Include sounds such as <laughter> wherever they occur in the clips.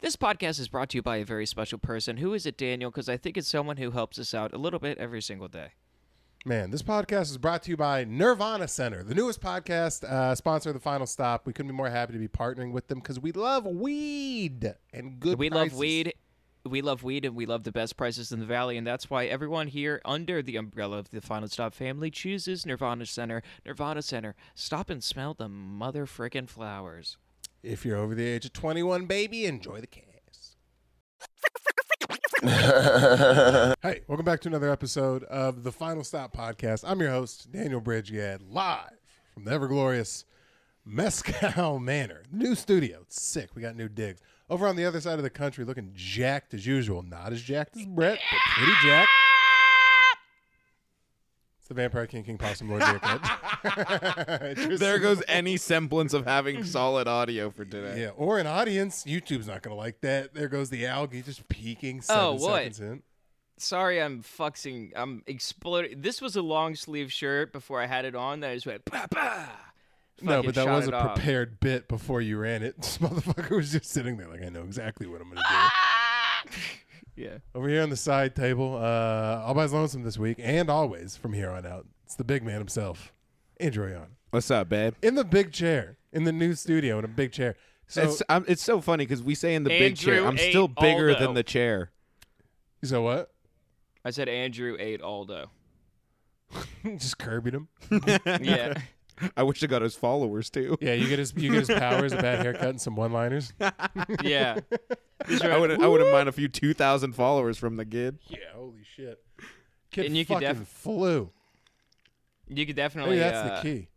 This podcast is brought to you by a very special person. Who is it, Daniel? Because I think it's someone who helps us out a little bit every single day. Man, this podcast is brought to you by Nirvana Center, the newest podcast uh, sponsor of the Final Stop. We couldn't be more happy to be partnering with them because we love weed and good. we prices. love weed. We love weed and we love the best prices in the valley, and that's why everyone here under the umbrella of the Final Stop family chooses Nirvana Center. Nirvana Center. Stop and smell the mother frickin' flowers. If you're over the age of 21, baby, enjoy the cast. <laughs> hey, welcome back to another episode of the Final Stop podcast. I'm your host, Daniel Bridgegad, live from the ever glorious Mescal <laughs> Manor, new studio. It's sick. We got new digs. Over on the other side of the country, looking jacked as usual. Not as jacked as Brett, but pretty jacked. It's the Vampire King King Possum Lord Dickhead. <laughs> There goes any semblance of having solid audio for today. Yeah, or an audience. YouTube's not gonna like that. There goes the algae just peeking oh, seven Oh, what? seconds in. Sorry, I'm fuxing. I'm exploding. This was a long sleeve shirt before I had it on. That I just went bah, bah. No, Fucking but that shot was it a off. prepared bit before you ran it. <laughs> This motherfucker was just sitting there like, I know exactly what I'm gonna do. <laughs> Yeah. Over here on the side table, uh, all by his lonesome this week and always from here on out. It's the big man himself, Andrew Yon. What's up, babe? in the big chair in the new studio in a big chair. So, it's um, it's so funny because we say in the big chair, I'm ate still bigger Aldo. than the chair. You so what? I said Andrew ate Aldo. <laughs> just curbing him. <laughs> Yeah. <laughs> I wish I got his followers too. Yeah, you get his you get his powers, a bad haircut, and some one liners. <laughs> yeah. Just I right- would I wouldn't mind a few two thousand followers from the kid. Yeah, holy shit. Kid And you could fucking def- flew. You could definitely. Maybe that's uh, the key.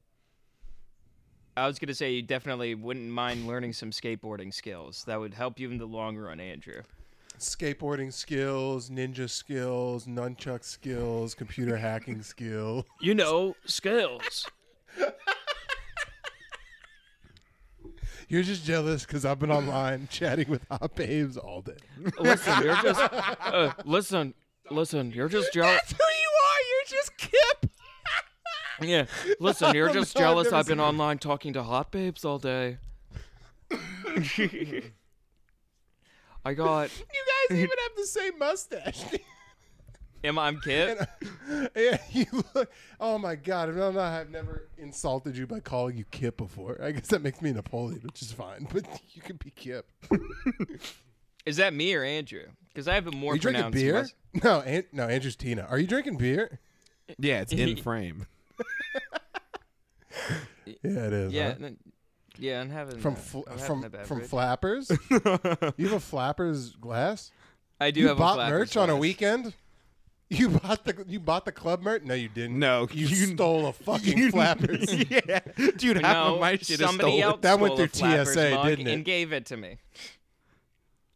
I was gonna say you definitely wouldn't mind learning some skateboarding skills. That would help you in the long run, Andrew. Skateboarding skills, ninja skills, nunchuck skills, computer hacking skill. You know, skills. You're just jealous because I've been online <laughs> chatting with hot babes all day. listen, you're <laughs> just. Uh, listen, listen, you're just jealous. That's who you are. You're just Kip. <laughs> Yeah. Listen, you're just know, I've jealous. I've been seen it. online talking to hot babes all day. I got. You guys even have the same mustache. Am I I'm Kit? yeah, <laughs> you look. Oh my god! No, no, I've never insulted you by calling you Kip before. I guess that makes me Napoleon, which is fine. But <laughs> you can be Kip. Is that me or Andrew? Because I have a more Are you drinking pronounced. beer? mus- No, An- no, Andrew's Tina. Are you drinking beer? Yeah, it's in <laughs> frame. Yeah, it is. Yeah, huh? n- yeah, I'm having From uh, fl- I'm having from a from. Flappers. you have a Flappers glass. I do You have a bought Flappers merch on a weekend. You bought the you bought the club merch. No, you didn't. No, you, you- stole a fucking You- Flappers. <laughs> yeah, dude, half No, of my shit is somebody stolen. else That went stole a through Flappers TSA, mug didn't it? And gave it to me.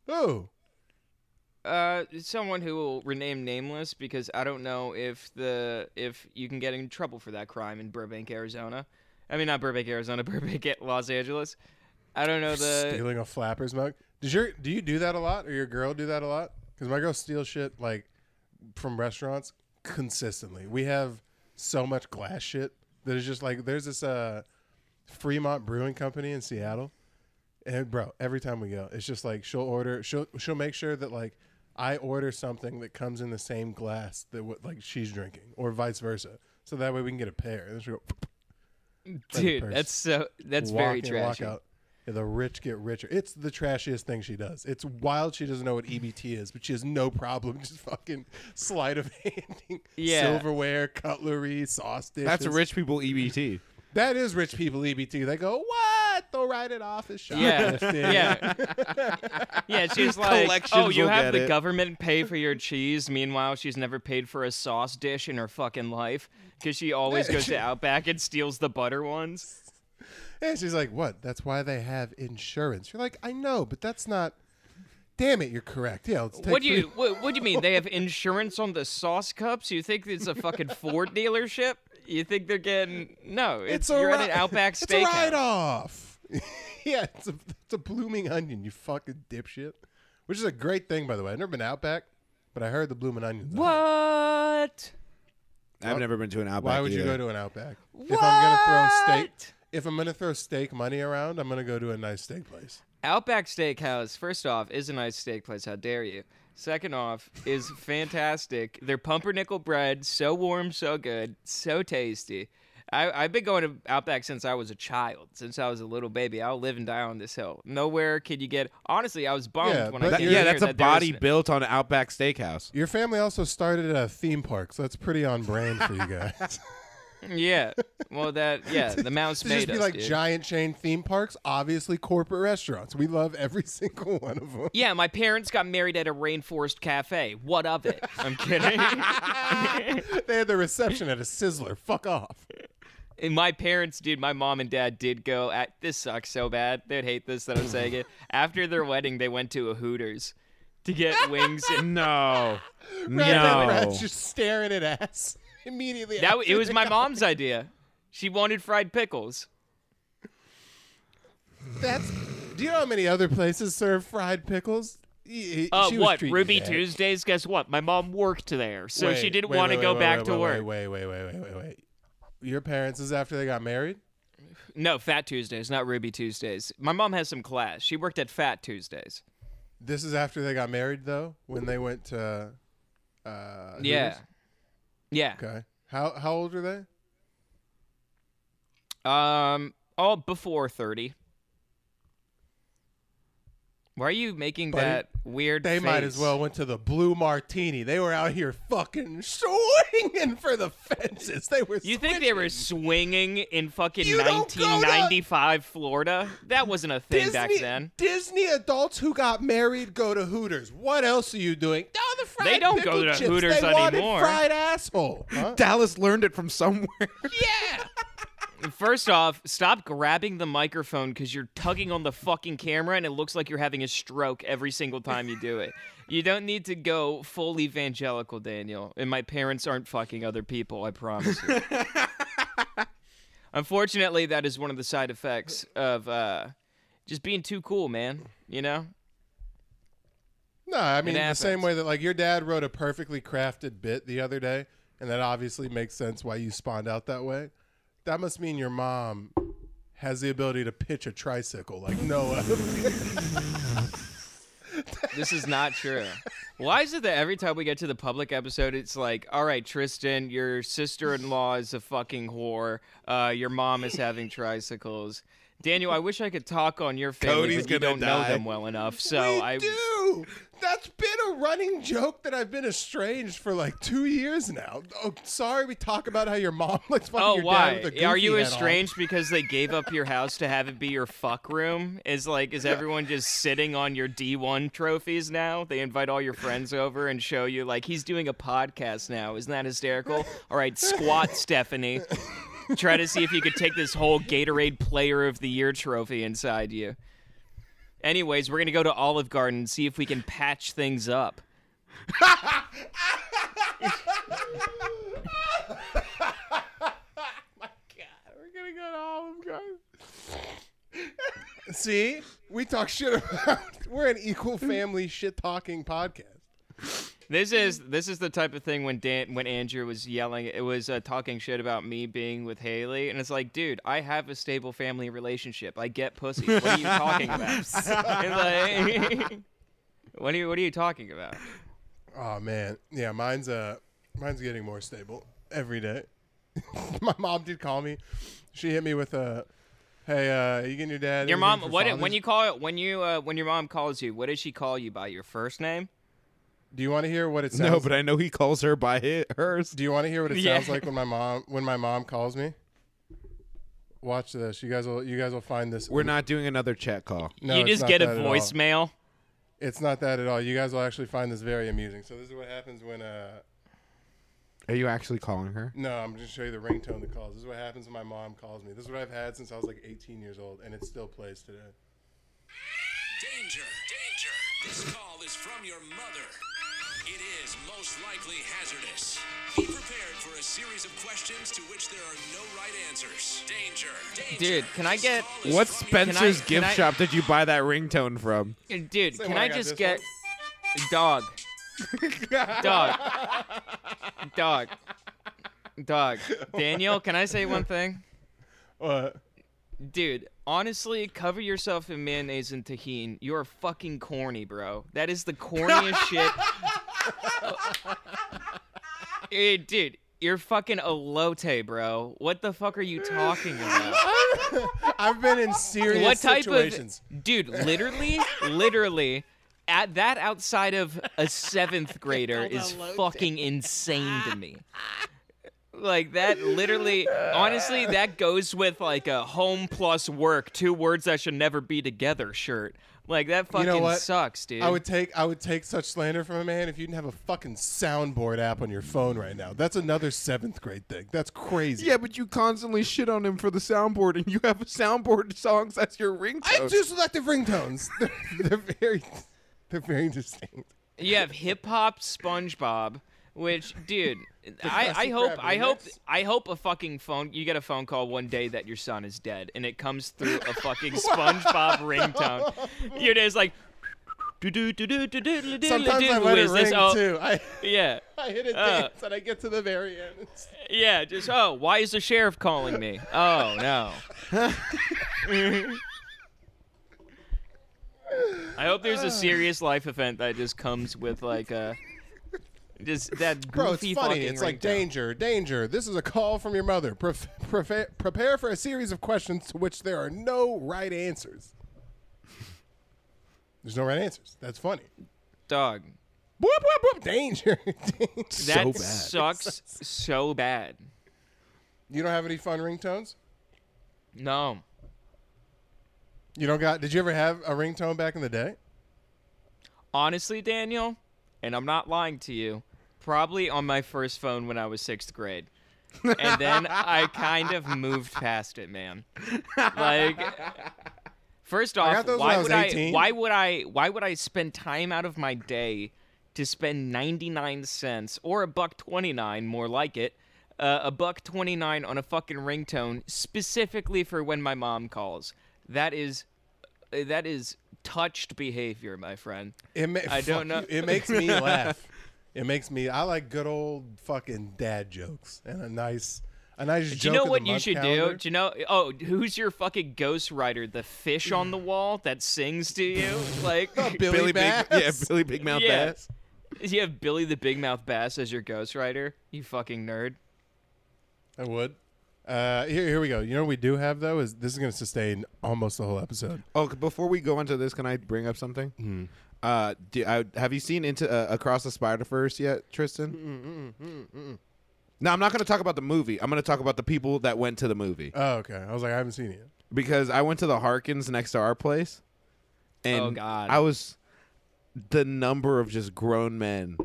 Oh, Uh, someone who will rename nameless because I don't know if the if you can get in trouble for that crime in Burbank, Arizona. I mean, not Burbank, Arizona, <laughs> Burbank, Los Angeles. I don't know the. stealing a Flappers mug. Does your do you do that a lot, or your girl do that a lot? Because my girl steals shit like from restaurants consistently. We have so much glass shit that is just like there's this uh Fremont Brewing Company in Seattle, and bro, every time we go, it's just like she'll order, she'll she'll make sure that like I order something that comes in the same glass that what like she's drinking, or vice versa, so that way we can get a pair. And then she'll go, <laughs> Dude, that's so that's walk very in, walk trashy. out. Yeah, the rich get richer. It's the trashiest thing she does. It's wild she doesn't know what EBT is, but she has no problem <laughs> just fucking sleight of handing Yeah. silverware, cutlery, sauce dishes. That's rich people EBT. That is rich people EBT. They go, what? They'll write it off as Yeah, shoplifting. <laughs> yeah, yeah. <laughs> She's like, oh, Collections oh, you will have the it." government pay for your cheese. Meanwhile, she's never paid for a sauce dish in her fucking life because she always goes to Outback and steals the butter ones. <laughs> And she's like, what? That's why they have insurance. You're like, I know, but that's not. Damn it, you're correct. Yeah, let's take What do you three- <laughs> what, what do you mean? They have insurance on the sauce cups? You think it's a fucking Ford dealership? You think they're getting no? It's, It's a you're at ri- an Outback Steakhouse. <laughs> It's a write off. yeah, it's a it's a blooming onion. You fucking dipshit. Which is a great thing, by the way. I've never been Outback, but I heard the blooming onions. are good. What? I've never been to an Outback. Why would you either. go to an Outback? If I'm gonna throw steak, What? If I'm gonna throw steak money around, I'm gonna go to a nice steak place. Outback Steakhouse, first off, is a nice steak place. How dare you? Second off, is <laughs> fantastic. Their pumpernickel bread, so warm, so good, so tasty. I, I've been going to Outback since I was a child, since I was a little baby. I'll live and die on this hill. Nowhere could you get. Honestly, I was bummed Yeah, when I That- came yeah, that's a that there was body n- built on Outback Steakhouse. Your family also started a theme park, so that's pretty on brand for you guys. <laughs> Yeah. Well, that yeah, the mouse to made just be us, like dude. giant chain theme parks, obviously corporate restaurants. We love every <laughs> single one of them. Yeah, my parents got married at a rainforest cafe. What of it? <laughs> I'm kidding. <laughs> they had the reception at a Sizzler. Fuck off. And my parents, dude, my mom and dad did go at this sucks so bad. They'd hate this that I'm saying it. After their wedding, they went to a Hooters to get wings. And No, Rather no. Brad's just staring at ass <laughs> immediately. that after it was my got- mom's idea. She wanted fried pickles. That's. <laughs> Do you know how many other places serve fried pickles? Y- y- Uh, what? Ruby you bad. Tuesdays? Guess what? My mom worked there, so Wait, she didn't want to go wait, back wait, to wait, work. Wait, wait, wait, wait, wait, wait. Your parents is after they got married? No, Fat Tuesdays, not Ruby Tuesdays. My mom has some class. She worked at Fat Tuesdays. This is after they got married, though. When they went to. Uh, Yeah. Yeah. Okay. How how old are they? Um, all before 30. Why are you making Buddy, that weird They might as well went to the Blue Martini. They were out here fucking swinging for the fences. They were. You think they were swinging in fucking You don't to- 1995 Florida? That wasn't a thing Disney, back then. Disney adults who got married go to Hooters. What else are you doing? No, the fried They don't go to chips. Hooters they wanted anymore. Fried asshole. Huh? Dallas learned it from somewhere. yeah. <laughs> First off, stop grabbing the microphone because you're tugging on the fucking camera and it looks like you're having a stroke every single time you do it. You don't need to go full evangelical, Daniel. And my parents aren't fucking other people, I promise you. <laughs> Unfortunately, that is one of the side effects of uh, just being too cool, man. You know? No, I mean the same way that like your dad wrote a perfectly crafted bit the other day, and that obviously makes sense why you spawned out that way. That must mean your mom has the ability to pitch a tricycle like no other. <laughs> This is not true. Why is it that every time we get to the public episode, it's like, all right, Tristan, your sister in law is a fucking whore. Uh, your mom is having tricycles. Daniel, I wish I could talk on your family, Cody's but you gonna don't know die. them well enough. So we I do. <laughs> That's been a running joke that I've been estranged for like two years now. Oh, sorry, we talk about how your mom looks fucking Oh, your why? dad with a Are you estranged because they gave up your house to have it be your fuck room? Is like, is everyone just sitting on your D1 trophies now? They invite all your friends over and show you, like, he's doing a podcast now. Isn't that hysterical? All right, squat, <laughs> Stephanie. Try to see if you could take this whole Gatorade Player of the Year trophy inside you. Anyways, we're going to go to Olive Garden and see if we can patch things up. <laughs> My God, We're gonna go to Olive Garden. See, we talk shit about. We're an equal family shit talking podcast. This is this is the type of thing when Dan when Andrew was yelling, it was uh, talking shit about me being with Haley, and it's like, dude, I have a stable family relationship. I get pussy. What are you talking <laughs> about? Like- <laughs> what are you What are you talking about? Oh man, yeah, mine's uh, mine's getting more stable every day. <laughs> My mom did call me. She hit me with a, "Hey, uh, you getting your dad?" Your mom. for What when you call it when you uh, when your mom calls you? What does she call you by? Your first name? Do you want to hear what it sounds? no, but I know he calls her by hi hers. Do you want to hear what it <laughs> Yeah. sounds like when my mom when my mom calls me? Watch this. You guys will you guys will find this. We're not doing another chat call. No, you it's just not get a that at all. voicemail. It's not that at all. You guys will actually find this very amusing. So this is what happens when uh Are you actually calling her? no, I'm just show you the ringtone that calls. This is what happens when my mom calls me. This is what I've had since I was like 18 years old, and it still plays today. Danger! Danger! This call is from your mother. It is most likely hazardous. Be prepared for a series of questions to which there are no right answers. Danger! Danger! Dude, can I get- What Spencer's can gift I- shop did you buy that ringtone from? Dude, Same can I I got just this get dog? dog. <laughs> Dog. Dog. Daniel, can I say one thing? What? Dude, honestly, cover yourself in mayonnaise and tahini. You're fucking corny, bro. That is the corniest <laughs> shit. <laughs> Hey, dude, you're fucking elote, bro. What the fuck are you talking about? <laughs> I've been in serious what type situations. of dude? Literally, literally, at that outside of a seventh grader is fucking insane to me. Like that, literally, honestly, that goes with like a home plus work, two words that should never be together shirt. Like that fucking know what? sucks, dude. I would take I would take such slander from a man if you didn't have a fucking soundboard app on your phone right now. That's another seventh grade thing. That's crazy. Yeah, but you constantly shit on him for the soundboard, and you have soundboard <laughs> songs as your ringtone. I do selective ringtones. <laughs> They're, they're very they're very distinct. You have hip hop SpongeBob, which, dude, I, I hope I hope I hope a fucking phone you get a phone call one day that your son is dead and it comes through a fucking <laughs> SpongeBob ringtone. Your dad's like Sometimes I let it ring oh, too. I, yeah, <laughs> I hit a uh, dance and I get to the very end. Yeah, just oh, why is the sheriff calling me? Oh no. <laughs> I hope there's a serious life event that just comes with like a just that <laughs> Bro, goofy it's funny. fucking It's like ringtone. danger, danger. This is a call from your mother. Pref- prefa- prepare for a series of questions to which there are no right answers. There's no right answers. That's funny. Dog. Whoop whoop whoop! Danger. <laughs> danger. That bad. sucks so bad. You don't have any fun ringtones? No. You don't got? Did you ever have a ringtone back in the day? Honestly, Daniel, and I'm not lying to you, probably on my first phone when I was sixth grade. and then I kind of moved past it, man. Like, first off, got those when why I would I? Why would I? Why would I spend time out of my day to spend 99 cents or a buck 29, more like it, uh, a buck 29 on a fucking ringtone specifically for when my mom calls? That is, uh, that is touched behavior, my friend. It ma- I don't know. you. It makes me laugh. <laughs> It makes me. I like good old fucking dad jokes and a nice, a nice joke. Do you know what you should calendar. do? Do you know? Oh, who's your fucking ghostwriter? The fish on the wall that sings to you? Like, Billy, Billy Bass. Big, yeah, Billy Big Mouth Yeah. Bass. you have Billy the Big Mouth Bass as your ghostwriter? You fucking nerd. I would. Uh, here, here we go. You know what we do have though is this is going to sustain almost the whole episode. Oh, before we go into this, can I bring up something? Hmm. Uh, do, I, have you seen into uh, Across the Spider Verse yet, Tristan? No, I'm not going to talk about the movie. I'm going to talk about the people that went to the movie Oh, okay. I was like, I haven't seen it yet. because I went to the Harkins next to our place, and Oh, God. I was the number of just grown men,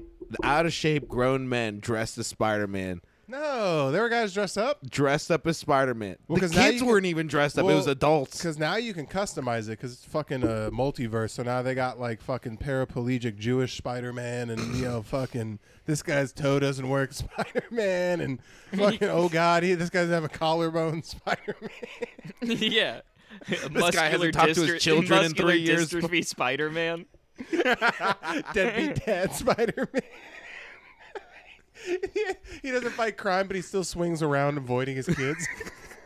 out of shape grown men dressed as Spider Man, No, there were guys dressed up dressed up as Spider Man. Well, the 'cause now kids you can- weren't even dressed up; it was adults. because now you can customize it because it's fucking a multiverse. So now they got like fucking paraplegic Jewish Spider Man and you know fucking this guy's toe doesn't work <laughs> Spider Man and fucking oh god he this guy doesn't have a collarbone <laughs> Spider Man. <laughs> yeah. This guy hasn't talked to his children in three years. Dystrophy Spider-Man. deadbeat dad Spider Man. <laughs> he doesn't fight crime, but he still swings around avoiding his kids. <laughs>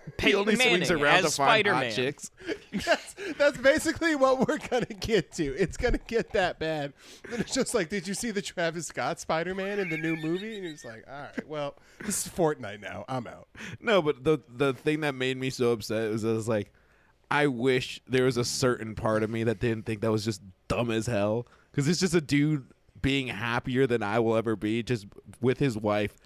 He Peyton only Manning swings around as to find hot Spider-Man. chicks. <laughs> that's, that's basically what we're gonna get to. It's gonna get that bad. And it's just like, did you see the Travis Scott Spider Man in the new movie? And he's like, all right, well, this is Fortnite now. I'm out. No, but the the thing that made me so upset was I was like, I wish there was a certain part of me that didn't think that was just dumb as hell. Because it's just a dude being happier than I will ever be, just with his wife,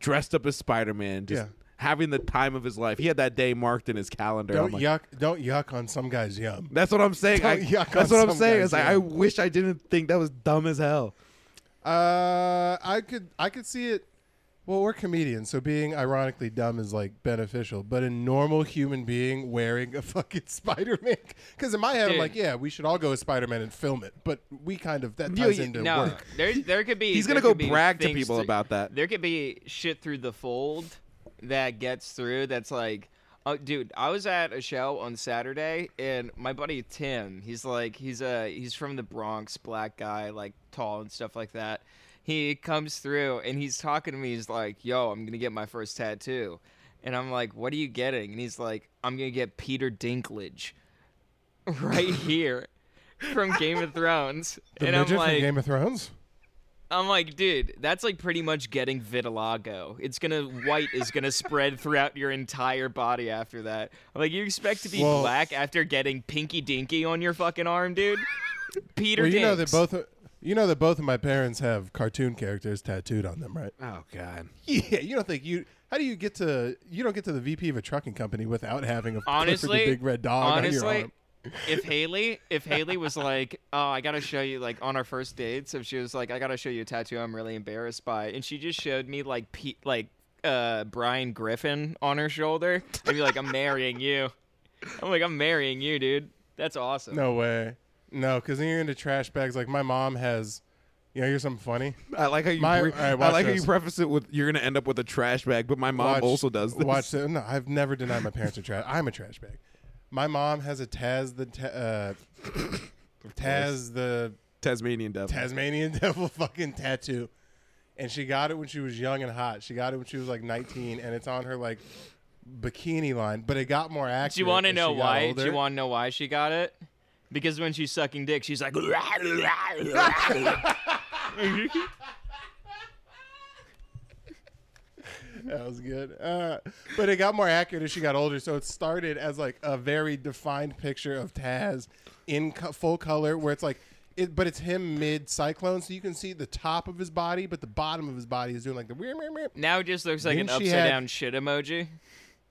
dressed up as Spider Man, just Yeah. having the time of his life. He had that day marked in his calendar. Don't like, yuck. Don't yuck on some guy's yum. That's what I'm saying. I, Don't yuck that's on what I'm some saying. guys, It's like yeah. I wish I didn't think that was dumb as hell. Uh, I could I could see it. Well, we're comedians, so being ironically dumb is like beneficial. But a normal human being wearing a <laughs> fucking Spider Man, because in my head I'm like, yeah, we should all go as Spider Man and film it. But we kind of that Yeah, ties yeah, into No, work. there there could be. He's gonna go brag to people through- about that. There could be shit through the fold that gets through. That's like, oh, dude, I was at a show on Saturday, and my buddy Tim, he's like, he's a he's from the Bronx, black guy, like tall and stuff like that. He comes through and he's talking to me. He's like, "Yo, I'm gonna get my first tattoo," And I'm like, "What are you getting?" And he's like, "I'm gonna get Peter Dinklage, <laughs> right here, from Game of Thrones." <laughs> The and I'm like, from Game of Thrones. I'm like, dude, that's like pretty much getting vitiligo. It's gonna white is gonna spread throughout your entire body after that. I'm like, you expect to be Well- black after getting pinky dinky on your fucking arm, dude? <laughs> Peter Well, you know that Dinks. both. You know that both of my parents have cartoon characters tattooed on them, right? Oh God. <laughs> Yeah, you don't think you. How do you get to? You don't get to the VP of a trucking company without having a honestly, big red dog on your arm. if <laughs> Haley, if Haley was like, "Oh, I gotta show you," like on our first dates, if she was like, "I gotta show you a tattoo," I'm really embarrassed by, and she just showed me like, Pete, like, uh, Brian Griffin on her shoulder, I'd be like, "I'm marrying you." I'm like, "I'm marrying you, dude." That's awesome. No way. No, because then you're into trash bags. Like my mom has. You know, here's something funny. I like how you. My- pre- all right, I watch like how you preface it with "You're gonna end up with a trash bag," but my mom Watch- also does this. Watch this. No, I've never denied my parents are trash. I'm a trash bag. My mom has a Taz the ta- uh, Taz the Tasmanian devil. Tasmanian <laughs> devil fucking tattoo. And she got it when she was young and hot. She got it when she was like 19, and it's on her like bikini line. But it got more accurate. Do you want to know why? Do you want to know why she got it? Because when she's sucking dick, she's like, That was good. Uh, but it got more accurate as she got older. So it started as like a very defined picture of Taz in co- full color, where it's like, it, but it's him mid cyclone, so you can see the top of his body, but the bottom of his body is doing like the weird, weird, weird. now it just looks like an Then she upside had- down shit emoji.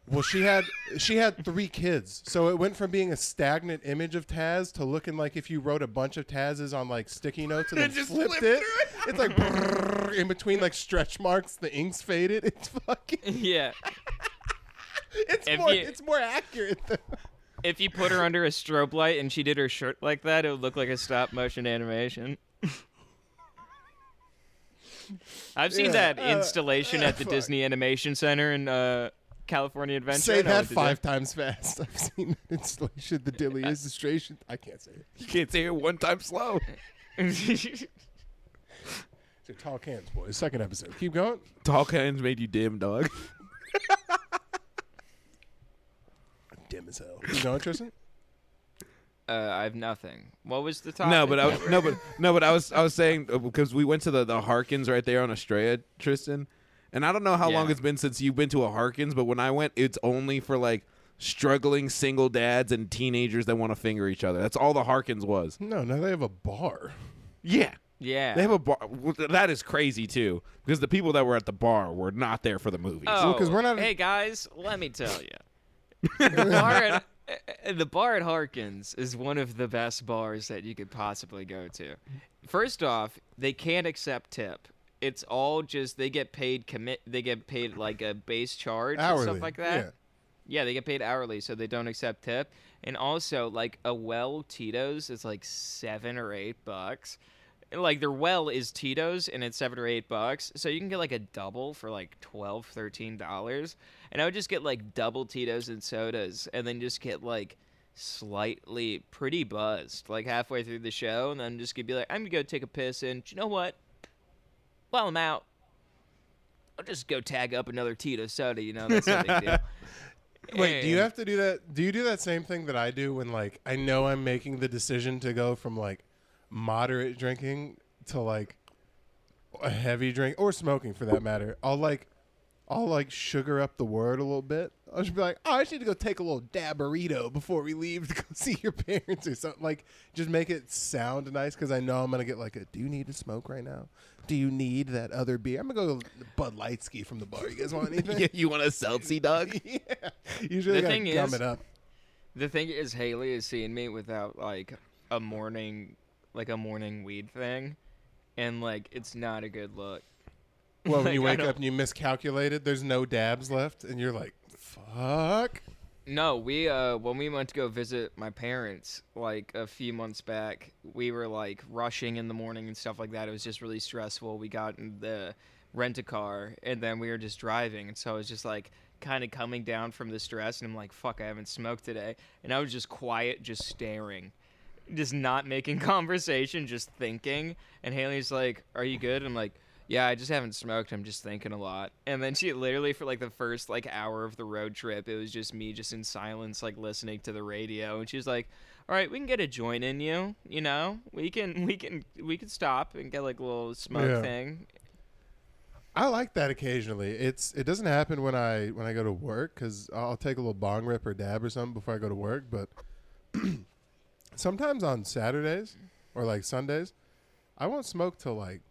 Well, she had she had three kids, so it went from being a stagnant image of Taz to looking like if you wrote a bunch of Taz's on like sticky notes and then just flipped flipped it. through It's like brrrr, in between like stretch marks, the ink's faded. It's fucking. <laughs> yeah. <laughs> It's If more. you- It's more accurate. Though. If you put her under a strobe light and she did her shirt like that, it would look like a stop motion animation. <laughs> I've seen Yeah, that uh, installation uh, at the fuck. Disney Animation Center in uh, California Adventure. Say I that what to do. five times fast. <laughs> I've seen the installation, the dilly illustration. I can't say it. You can't say it one time slow. <laughs> It's your tall cans, boys. Second episode. Keep going. Tall cans made you dim, dog. <laughs> Dim as hell. Keep going, Tristan. uh, I have nothing. What was the topic? No, but I was, no, but no, but I was I was saying uh, because we went to the the Harkins right there on Estrella, Tristan, and I don't know how long it's been since you've been to a Harkins, but when I went, it's only for like struggling single dads and teenagers that want to finger each other. That's all the Harkins was. No, now they have a bar. Yeah. yeah. They have a bar. That is crazy too, because the people that were at the bar were not there for the movies. Oh, 'cause we're not- Hey guys, let me tell you, the bar at <laughs> the bar at Harkins is one of the best bars that you could possibly go to. First off, they can't accept tip. It's all just they get paid commit. They get paid like a base charge and stuff like that. Yeah. Yeah, they get paid hourly, so they don't accept tip. And also, like a well Tito's is like seven or eight bucks. And, Like their well is Tito's, and it's seven or eight bucks. So you can get like a double for like 12 13 dollars. And I would just get like double Tito's and sodas, and then just get like slightly pretty buzzed, like halfway through the show, and then just gonna be like, I'm gonna go take a piss, and you know what? While I'm out, I'll just go tag up another Tito soda. You know, that's no big deal. <laughs> Wait, do you have to do that? Do you do that same thing that I do when like I know I'm making the decision to go from like moderate drinking to like a heavy drink or smoking for that matter? I'll like I'll like sugar up the word a little bit. I'll just be like, oh, I just need to go take a little dab burrito before we leave to go <laughs> see your parents or something. Like, just make it sound nice because I know I'm gonna get like a. Do you need to smoke right now? Do you need that other beer? I'm gonna go Bud Light ski from the bar. You guys want <laughs> anything? Yeah, you want a seltzie, dog? <laughs> yeah. Usually, The I thing gum is- it up. The thing is, Haley is seeing me without like a morning, like a morning weed thing, and like it's not a good look. Well, when you Like, I wake up and you miscalculated, there's no dabs left, and you're like, "Fuck." No, we uh when we went to go visit my parents like a few months back, we were like rushing in the morning and stuff like that. It was just really stressful. We got in the rent a car and then we were just driving and so I was just like kind of coming down from the stress and I'm like, fuck, I haven't smoked today. And I was just quiet, just staring. Just not making <laughs> conversation, just thinking. And Haley's like, Are you good? I'm like, Yeah, I just haven't smoked. I'm just thinking a lot. And then she literally for like the first like hour of the road trip, it was just me just in silence, like listening to the radio. And she was like, "All right, we can get a joint in you. You know, we can <laughs> we can we can stop and get like a little smoke Yeah. thing." I like that occasionally. It's it doesn't happen when I when I go to work because I'll take a little bong rip or dab or something before I go to work. But <clears throat> sometimes on Saturdays or like Sundays, I won't smoke till like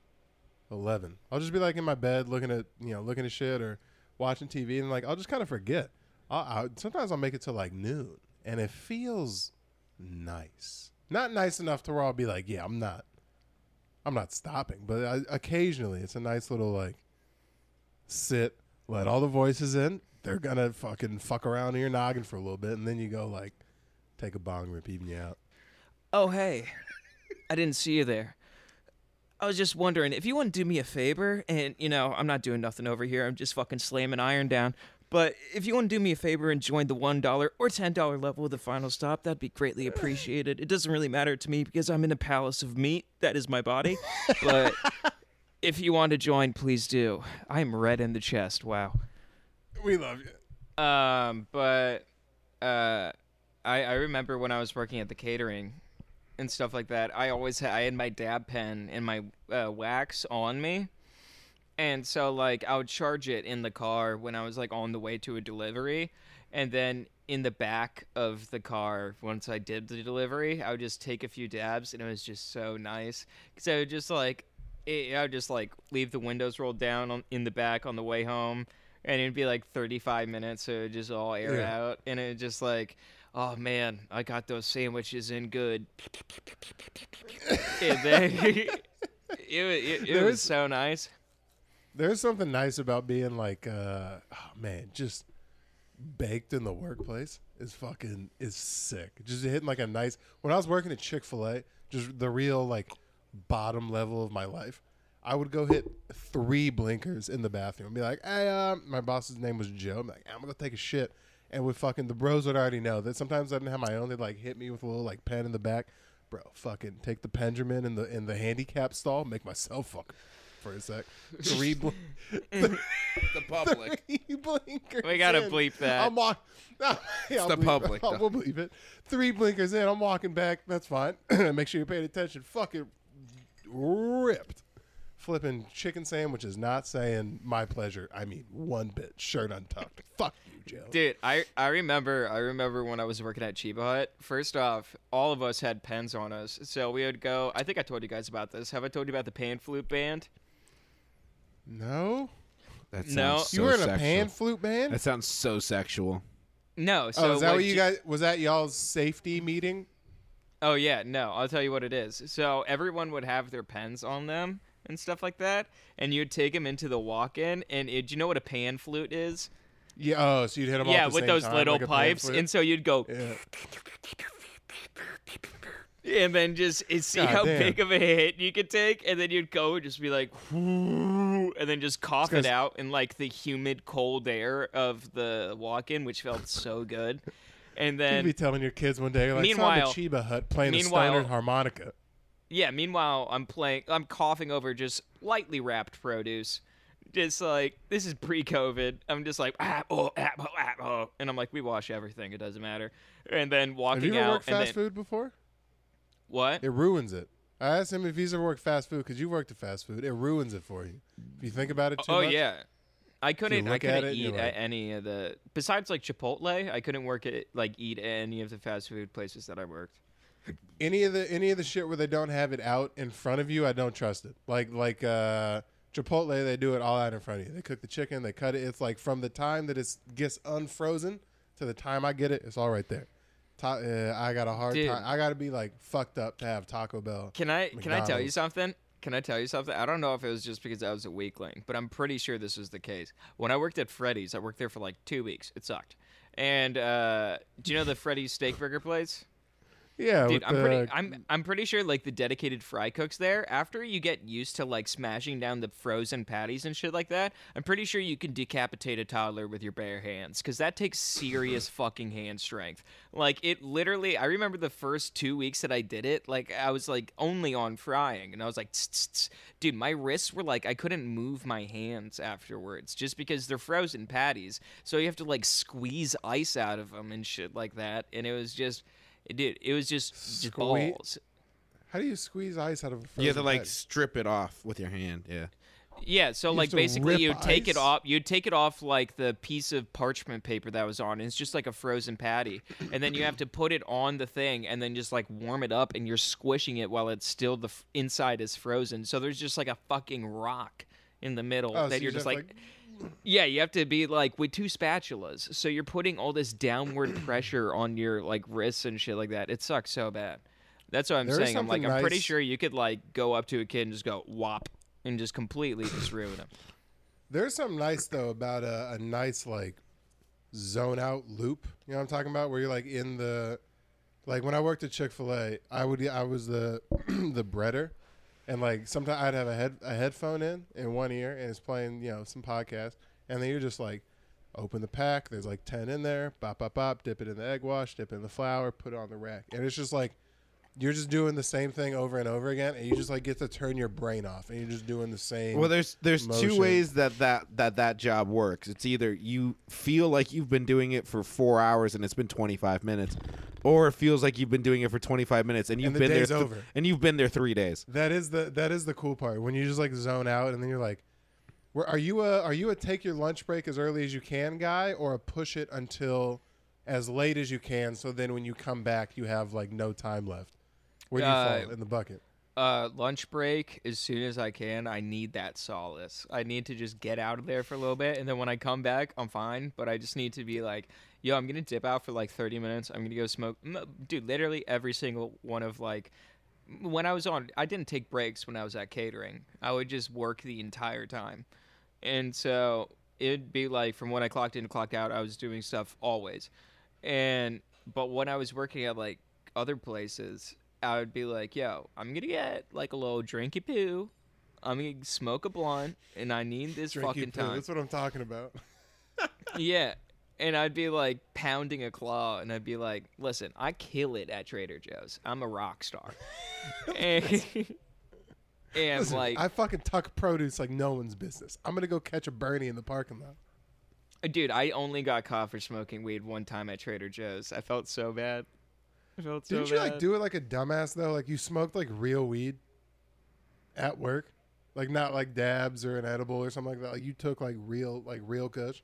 eleven. I'll just be like in my bed looking at you know looking at shit or watching TV and like I'll just kind of forget. I'll, I'll, sometimes I'll make it till like noon and it feels nice. Not nice enough to where I'll be like, yeah, I'm not. I'm not stopping, but I, occasionally it's a nice little like sit, let all the voices in. They're gonna fucking fuck around in your noggin for a little bit, and then you go like, take a bong rip, even you out. Oh, hey. I didn't see you there. I was just wondering if you want to do me a favor, and you know, I'm not doing nothing over here. I'm just fucking slamming iron down. But if you want to do me a favor and join the $1 or $10 level of the final stop, that'd be greatly appreciated. It doesn't really matter to me because I'm in a palace of meat. That is my body. <laughs> But if you want to join, please do. I'm red in the chest. Wow. We love you. Um, but uh, I I remember when I was working at the catering and stuff like that. I always had I had my dab pen and my uh, wax on me, and so like I would charge it in the car when I was like on the way to a delivery, and then in the back of the car once I did the delivery, I would just take a few dabs, and it was just so nice because I would just like. It, I would just like leave the windows rolled down on, in the back on the way home, and it'd be like 35 minutes so it just all air Yeah. out and it just like oh man i got those sandwiches in good and then <laughs> it, it, it was so nice There's something nice about being like, uh, oh man, just baked in the workplace is fucking is sick. Just hitting like a nice. When I was working at Chick Fil A, just the real like bottom level of my life, I would go hit three blinkers in the bathroom and be like, hey, um, my boss's name was Joe. I'm like, I'm gonna go take a shit. And with fucking the bros would already know that sometimes I didn't have my own. They'd like hit me with a little like pen in the back, bro. Fucking take the pendulum in the in the handicap stall, make myself fuck for a sec. <laughs> Three, bl- <laughs> <laughs> the public. three blinkers. We gotta in. bleep that. I'm walk- yeah, I'll the bleep- public, I'll, though. we'll bleep it. Three blinkers in. I'm walking back. That's fine. <clears throat> Make sure you're paying attention. Fucking ripped. Flipping chicken sandwiches, not saying my pleasure. I mean one bit. Shirt untucked. <laughs> Fuck you, Joe. dude i i remember i remember when i was working at chiba hut first off all of us had pens on us so we would go i think i told you guys about this have i told you about the pan flute band No, That No. sounds you were in sexual. a pan flute band. That sounds so sexual. no so oh, is that what you Chi- guys? Was that y'all's safety meeting? Oh yeah, no, I'll tell you what it is. So everyone would have their pens on them and stuff like that, and you'd take them into the walk-in. And it, do you know what a pan flute is? Yeah. Oh, so you'd hit them. yeah, the with those time, little like pipes, and so you'd go, yeah. and then just see God how damn. big of a hit you could take, and then you'd go and just be like, and then just cough it out in like the humid, cold air of the walk-in, which felt so good. And then You'd be telling your kids one day, like, Meanwhile- "Son of a Chiba Hut playing meanwhile- standard harmonica." Yeah, meanwhile, I'm playing, I'm coughing over just lightly wrapped produce. Just like, this is pre COVID. I'm just like, ah, oh, ah, oh, ah, oh. And I'm like, we wash everything. It doesn't matter. And then walking Have walking you ever out. worked fast then, food before? What? It ruins it. I asked him if he's ever worked fast food because you worked at fast food. It ruins it for you. If you think about it too Oh, much. yeah. I couldn't. I couldn't it eat at like- any of the besides like Chipotle. I couldn't work at like eat at any of the fast food places that I worked. Any of the any of the shit where they don't have it out in front of you, I don't trust it. Like like uh Chipotle, they do it all out in front of you. They cook the chicken, they cut it. It's like from the time that it gets unfrozen to the time I get it, it's all right there. Ta- uh, I got a hard Dude. time. I got to be like fucked up to have Taco Bell. Can I can I tell you something? Can I tell you something? I don't know if it was just because I was a weakling, but I'm pretty sure this was the case. When I worked at Freddy's, I worked there for like two weeks. It sucked. And uh, do you know the Freddy's steak burger place? Yeah, Dude, I'm the- pretty. I'm I'm pretty sure like the dedicated fry cooks there. After you get used to like smashing down the frozen patties and shit like that, I'm pretty sure you can decapitate a toddler with your bare hands because that takes serious <laughs> fucking hand strength. Like it literally. I remember the first two weeks that I did it. Like I was like only on frying, and I was like, dude, my wrists were like I couldn't move my hands afterwards just because they're frozen patties. So you have to like squeeze ice out of them and shit like that, and it was just. Dude, it was just, just Squeeze- balls. How do you squeeze ice out of a frozen You have to like patty? strip it off with your hand. Yeah. Yeah, so You like have to basically rip you'd take it ice? off you'd take it off like the piece of parchment paper that was on. And it's just like a frozen patty. And then you have to put it on the thing and then just like warm it up and you're squishing it while it's still the f- inside is frozen. So there's just like a fucking rock in the middle Oh, so that you you're just just, like, yeah, you have to be like with two spatulas. So you're putting all this downward <clears throat> pressure on your like wrists and shit like that. It sucks so bad. That's what I'm There saying. I'm like, something I'm pretty sure you could like go up to a kid and just go whop and just completely just ruin him. There's something nice though about a, a nice like zone out loop. You know what I'm talking about? Where you're like in the like when I worked at Chick Fil A, I would I was the <clears throat> the breader, and like sometimes I'd have a head a headphone in in one ear and it's playing you know some podcast, and then you're just like open the pack. There's like ten in there. Bop bop bop. Dip it in the egg wash. Dip it in the flour. Put it on the rack, and it's just like. You're just doing the same thing over and over again, and you just like get to turn your brain off, and you're just doing the same. Well, there's there's two ways that, that that that job works. It's either you feel like you've been doing it for four hours and it's been 25 minutes, or it feels like you've been doing it for 25 minutes and you've the been there th- over. and you've been there three days. That is the that is the cool part when you just like zone out and then you're like, "Where are you a are you a take your lunch break as early as you can guy or a push it until as late as you can so then when you come back you have like no time left? Where do you Uh, fall in the bucket? Uh, lunch break as soon as I can. I need that solace. I need to just get out of there for a little bit, and then when I come back, I'm fine. But I just need to be like, yo, I'm gonna dip out for like 30 minutes. I'm gonna go smoke, dude. Literally every single one of like, when I was on, I didn't take breaks when I was at catering. I would just work the entire time, and so it'd be like from when I clocked in to clocked out, I was doing stuff always, and but when I was working at like other places, I would be like, yo, I'm gonna get like a little drinky poo. I'm gonna smoke a blunt, and I need this Drinky fucking poo, time. That's what I'm talking about. <laughs> <laughs> yeah. And I'd be like pounding a claw, and I'd be like, listen, I kill it at Trader Joe's. I'm a rock star. <laughs> and and Listen, like, I fucking tuck produce like no one's business. I'm gonna go catch a Bernie in the parking lot. dude, I only got caught for smoking weed one time at Trader Joe's. I felt so bad. I felt so Didn't you like do it like a dumbass though? Like you smoked like real weed at work, like not like dabs or an edible or something like that. Like you took like real like real kush.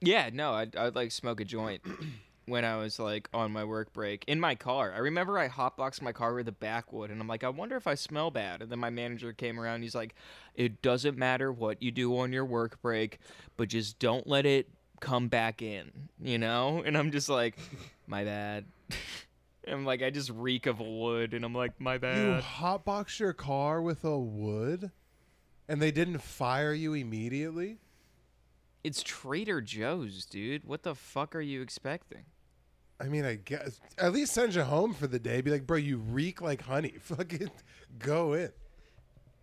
Yeah, no, I'd, I'd like smoke a joint <clears throat> when I was like on my work break in my car. I remember I hotboxed my car with a backwood, and I'm like, I wonder if I smell bad. And then my manager came around. He's like, It doesn't matter what you do on your work break, but just don't let it come back in, you know? And I'm just like, My bad. <laughs> I'm like, I just reek of wood, and I'm like, My bad. You bad. hotbox your car with a wood, and they didn't fire you immediately. It's Trader Joe's, dude. What the fuck are you expecting? I mean, I guess at least send you home for the day. Be like, bro, you reek like honey. <laughs> Fucking go in.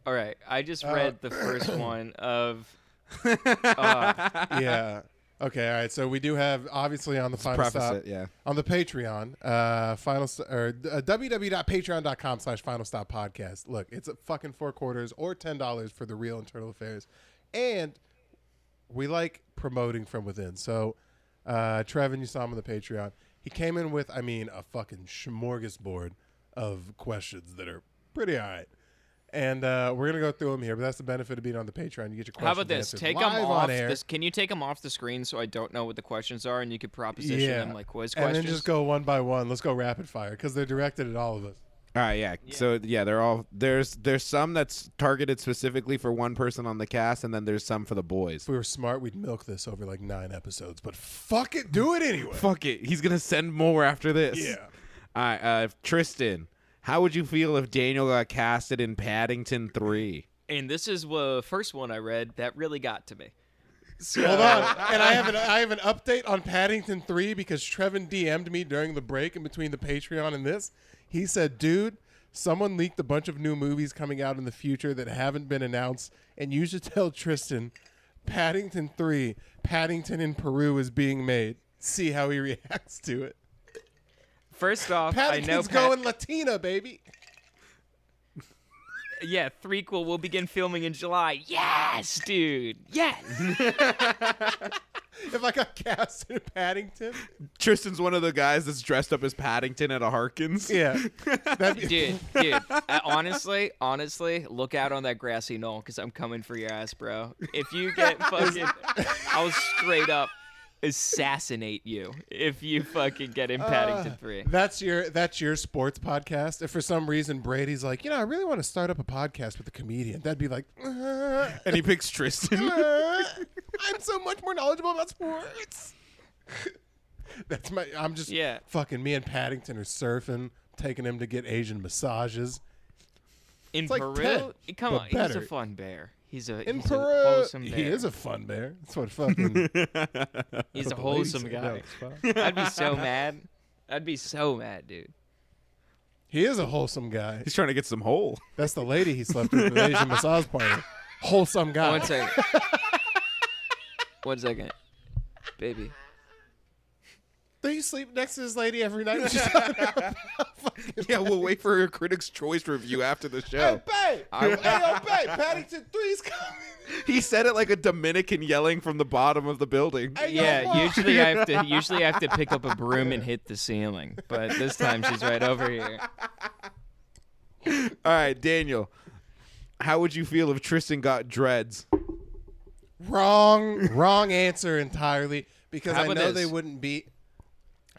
All right, I just Uh, read the first <coughs> one of. <coughs> yeah. Okay. All right. So we do have obviously on the final Preface stop it, yeah. on the Patreon, uh, final st- or uh, www.patreon.com slash final stop podcast. Look, it's a fucking four quarters or ten dollars for the real internal affairs, and we like promoting from within. So, uh, Trevin, you saw him on the Patreon. He came in with, I mean, a fucking smorgasbord of questions that are pretty all right. And uh, we're gonna go through them here, but that's the benefit of being on the Patreon. You get your questions How about this? answered Take them off. on air. This, can you take them off the screen so I don't know what the questions are, and you could proposition yeah, them like quiz questions, and then just go one by one. Let's go rapid fire because they're directed at all of us. All right, yeah. So yeah, they're all there's there's some that's targeted specifically for one person on the cast, and then there's some for the boys. If we were smart, we'd milk this over like nine episodes. But fuck it, do it anyway. Fuck it, he's gonna send more after this. Yeah. All right, uh, Tristan, how would you feel if Daniel got casted in Paddington Three? And this is the first one I read that really got to me. Hold on, and I have an I have an update on Paddington Three because Trevin DM'd me during the break in between the Patreon and this. He said, "Dude, someone leaked a bunch of new movies coming out in the future that haven't been announced, and you should tell Tristan, Paddington Three, Paddington in Peru is being made. See how he reacts to it. First off, I know Paddington's Pat- going Latina, baby." yeah, threequel will begin filming in July. Yes, dude. Yes. <laughs> If I got cast in Paddington, Tristan's one of the guys that's dressed up as Paddington at a Harkins. yeah, <laughs> that'd be, dude, dude. uh, honestly, honestly, look out on that grassy knoll because I'm coming for your ass, bro. If you get <laughs> fucking, I'll straight up assassinate you if you fucking get in Paddington Uh, three. That's your that's your sports podcast. If for some reason Brady's like, you know, I really want to start up a podcast with a comedian, that'd be like, uh, And he picks Tristan. uh, I'm so much more knowledgeable about sports. <laughs> that's my. I'm just Yeah. Fucking me and Paddington are surfing, taking him to get Asian massages In like Peru, Ted, come but on, he's a fun bear. He's a in he's a wholesome bear. He is a fun bear. That's what fucking. <laughs> he's a wholesome guy. No. <laughs> I'd be so mad. I'd be so mad, dude. he is a wholesome guy. He's trying to get some hole. That's the lady he slept with, at the Asian <laughs> massage party. Wholesome guy. One second. One second, baby. Do you sleep next to this lady every night? <laughs> yeah, we'll wait for your Critics' Choice review after the show. babe! I- hey, yo, babe! <laughs> Paddington 3's coming! He said it like a Dominican yelling from the bottom of the building. Hey, yo, Yeah, Mom. usually I have to <laughs> usually I have to pick up a broom and hit the ceiling, but this time she's right over here. All right, Daniel. How would you feel if Tristan got dreads? Wrong. Wrong answer entirely. Because How I know this? they wouldn't be.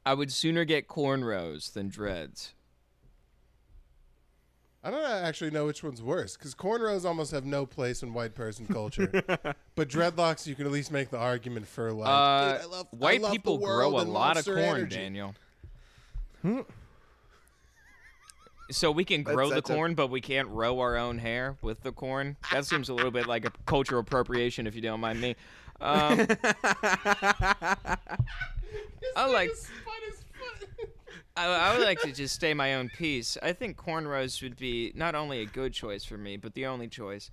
I would sooner get cornrows than dreads. I don't actually know which one's worse because cornrows almost have no place in white person culture. <laughs> but dreadlocks, you can at least make the argument for like. Uh, "Dude, I love- I white love the people world grow a lot of corn, energy." Daniel. So we can grow the such a- corn, but we can't row our own hair with the corn. That seems a little bit like a cultural appropriation, if you don't mind me. Um, <laughs> I like. I, I would like to just stay my own peace. I think cornrows would be not only a good choice for me, but the only choice.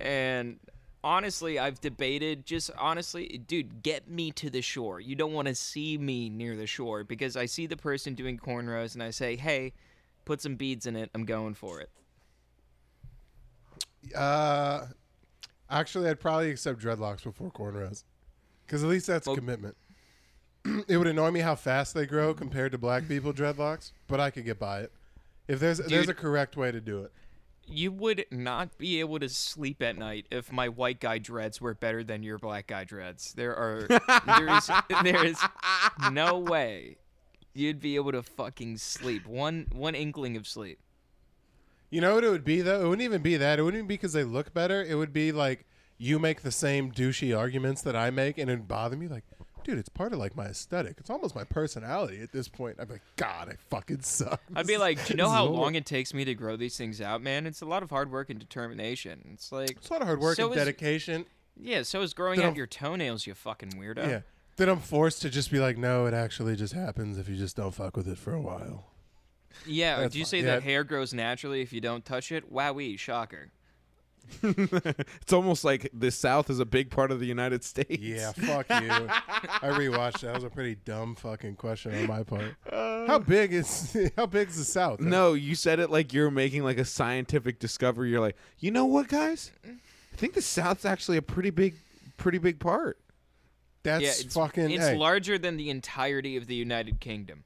And honestly, I've debated just honestly, dude, get me to the shore. You don't want to see me near the shore because I see the person doing cornrows and I say, hey, put some beads in it. I'm going for it. Uh, actually, I'd probably accept dreadlocks before cornrows, because at least that's a Well- commitment. <clears throat> it would annoy me how fast they grow compared to black people dreadlocks, but I could get by it. If there's there's a correct way to do it. You would not be able to sleep at night if my white guy dreads were better than your black guy dreads. There are there is <laughs> there is no way you'd be able to fucking sleep. One one inkling of sleep. You know what it would be though? It wouldn't even be that. It wouldn't even be because they look better. It would be like you make the same douchey arguments that I make, and it'd bother me. Like, dude, it's part of like my aesthetic. It's almost my personality at this point. I'd be like, God, I fucking suck. I'd be like, do you know how <laughs> long it takes me to grow these things out, man? It's a lot of hard work and determination. It's like, It's a lot of hard work So and is- dedication. yeah, so is growing Then out I'm- your toenails, you fucking weirdo. Yeah. Then I'm forced to just be like, no, it actually just happens if you just don't fuck with it for a while. Yeah, do you say Yeah. that hair grows naturally if you don't touch it? Wowee, shocker. <laughs> It's almost like the South is a big part of the United States. Yeah, fuck you. I rewatched that. That was a pretty dumb fucking question on my part. <laughs> Uh, how big is <laughs> how big is the South? No, you said it like you're making like a scientific discovery. You're like, you know what, guys? I think the South's actually a pretty big, pretty big part. that's yeah, it's fucking. It's hey, larger than the entirety of the United Kingdom.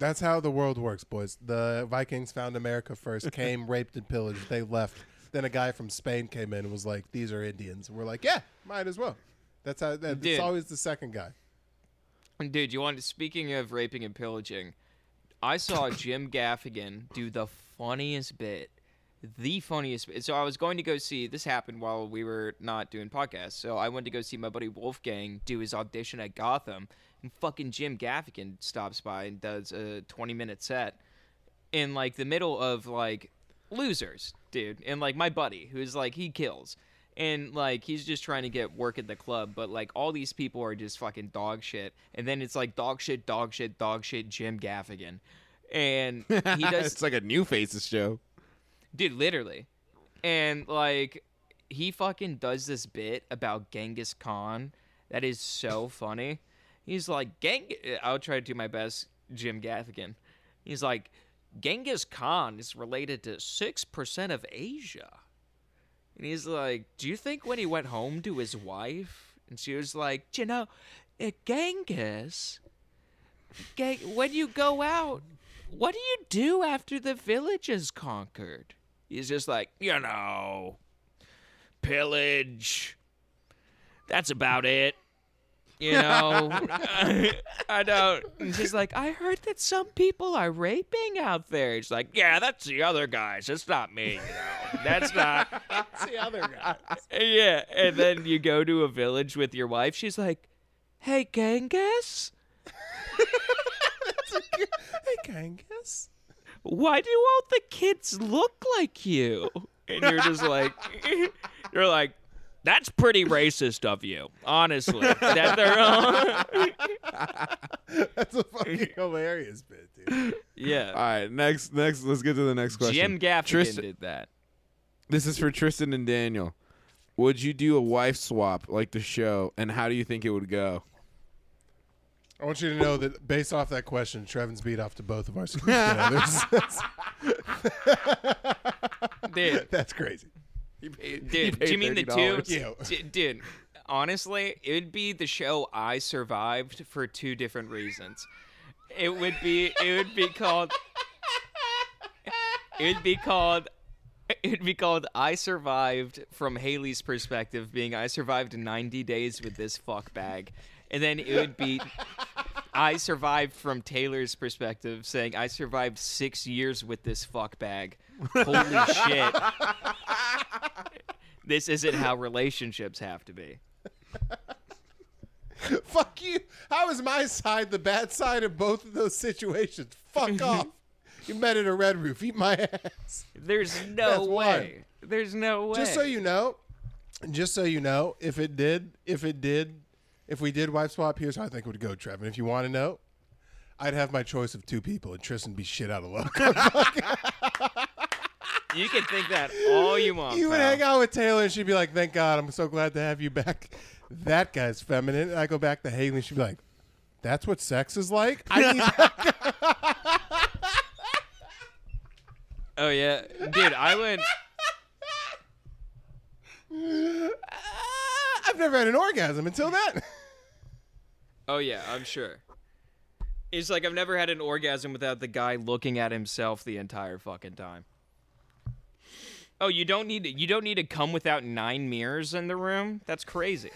That's how the world works, boys. The Vikings found America first, <laughs> came, raped, and pillaged. They left. Then a guy from Spain came in and was like, "These are Indians." And we're like, "Yeah, might as well." That's how. That, Dude. it's always the second guy. Dude, you want speaking of raping and pillaging, I saw Jim Gaffigan do the funniest bit. The funniest. So I was going to go see this happened while we were not doing podcasts. So I went to go see my buddy Wolfgang do his audition at Gotham and fucking Jim Gaffigan stops by and does a 20 minute set in like the middle of like losers, dude. And like my buddy who's like he kills. and like he's just trying to get work at the club, but like all these people are just fucking dog shit, and then it's like dog shit, dog shit, dog shit, Jim Gaffigan, and he <laughs> does it's like a new faces show. Dude literally. And like he fucking does this bit about genghis khan that is so <laughs> funny. He's like gang i'll try to do my best jim gaffigan he's like genghis khan is related to 6% of asia. And he's like do you think when he went home to his wife and she was like you know uh, genghis when you go out what do you do after the village is conquered? He's just like, you know, pillage. That's about it. You know, <laughs> <laughs> I don't. And she's like, I heard that some people are raping out there. He's like, yeah, that's the other guys. It's not me. You know, that's not. <laughs> That's the other guys. yeah. And then you go to a village with your wife. She's like, hey, Genghis. hey, Kangas. Why do all the kids look like you? And you're just like, <laughs> you're like, that's pretty racist of you, honestly. That they're all, <laughs> That's a fucking hilarious bit, dude. yeah. All right, next, next, let's get to the next question. Jim Gaffigan Tristan- did that. This is for Tristan and Daniel. Would you do a wife swap like the show, and how do you think it would go? I want you to know that based off that question, Trevin's beat off to both of our significant others. <laughs> That's, Dude, that's crazy. dude, do you mean the two? Yeah. D- dude, honestly, it would be the show I survived for two different reasons. It would be, it would be called, it would be called It'd be called I Survived from Haley's perspective, being I survived 90 days with this fuck bag. And then it would be I survived from Taylor's perspective, saying I survived six years with this fuck bag. Holy <laughs> shit. This isn't how relationships have to be. Fuck you. How is my side the bad side of both of those situations? Fuck <laughs> off. You met at a red roof. Eat my ass. There's That's no one. way. There's no way. Just so you know, just so you know, if it did, if it did, if we did wife swap, here's how I think it would go, Trevin. If you want to know, I'd have my choice of two people, and Tristan be shit out of luck. <laughs> <laughs> You can think that all you want. you would pal. hang out with Taylor, and she'd be like, "Thank God, I'm so glad to have you back." That guy's feminine. And I go back to Haley, and she'd be like, "That's what sex is like." I need <laughs> Oh yeah, dude. I went. I've never had an orgasm until then. Oh yeah, I'm sure. It's like I've never had an orgasm without the guy looking at himself the entire fucking time. Oh, you don't need to, you don't need to come without nine mirrors in the room. That's crazy.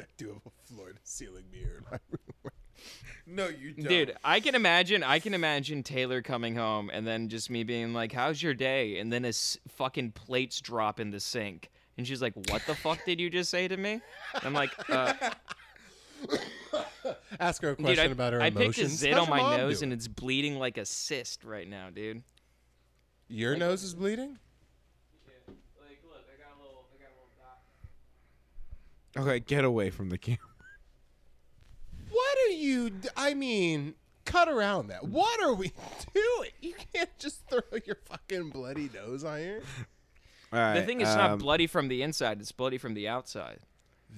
I do have a floor to ceiling mirror in my room. <laughs> No, you don't. Dude, I can imagine. I can imagine Taylor coming home and then just me being like, "How's your day?" And then his fucking plates drop in the sink, and she's like, "What the fuck did you just say to me?" And I'm like, uh, <coughs> Ask her a "Dude, question I, about her I picked a emotions. zit How's on my nose doing? and it's bleeding like a cyst right now, dude." your nose is bleeding. Like, look, I got a little, I got a little dot. Okay, get away from the camera. What are you? d- I mean, cut around that. What are we <laughs> doing? You can't just throw your fucking bloody nose on here. All right. The thing is, it's um, not bloody from the inside; it's bloody from the outside.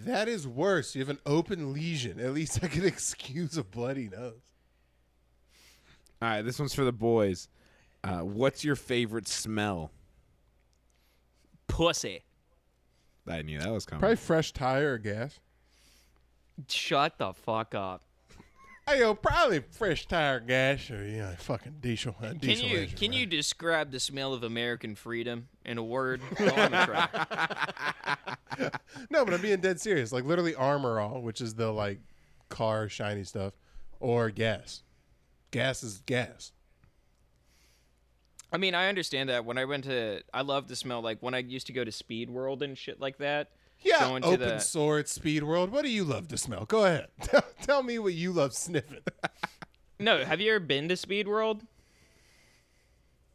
That is worse. You have an open lesion. At least I can <laughs> excuse a bloody nose. All right, this one's for the boys. Uh, what's your favorite smell? Pussy. I knew that was coming. Probably fresh tire or gas. Shut the fuck up. Hey, yo, probably fresh tire gas or you know, fucking diesel. Uh, Can diesel you engine, can right? you describe the smell of American freedom in a word? Oh, I'm gonna try. No, but I'm being dead serious. Like literally Armor All, which is the like car shiny stuff, or gas. Gas is gas. I mean, I understand that. When I went to, I love the smell. Like when I used to go to Speed World and shit like that. Yeah, going open the- sword, speed world. What do you love to smell? Go ahead. <laughs> Tell, tell me what you love sniffing. No, have you ever been to Speed World?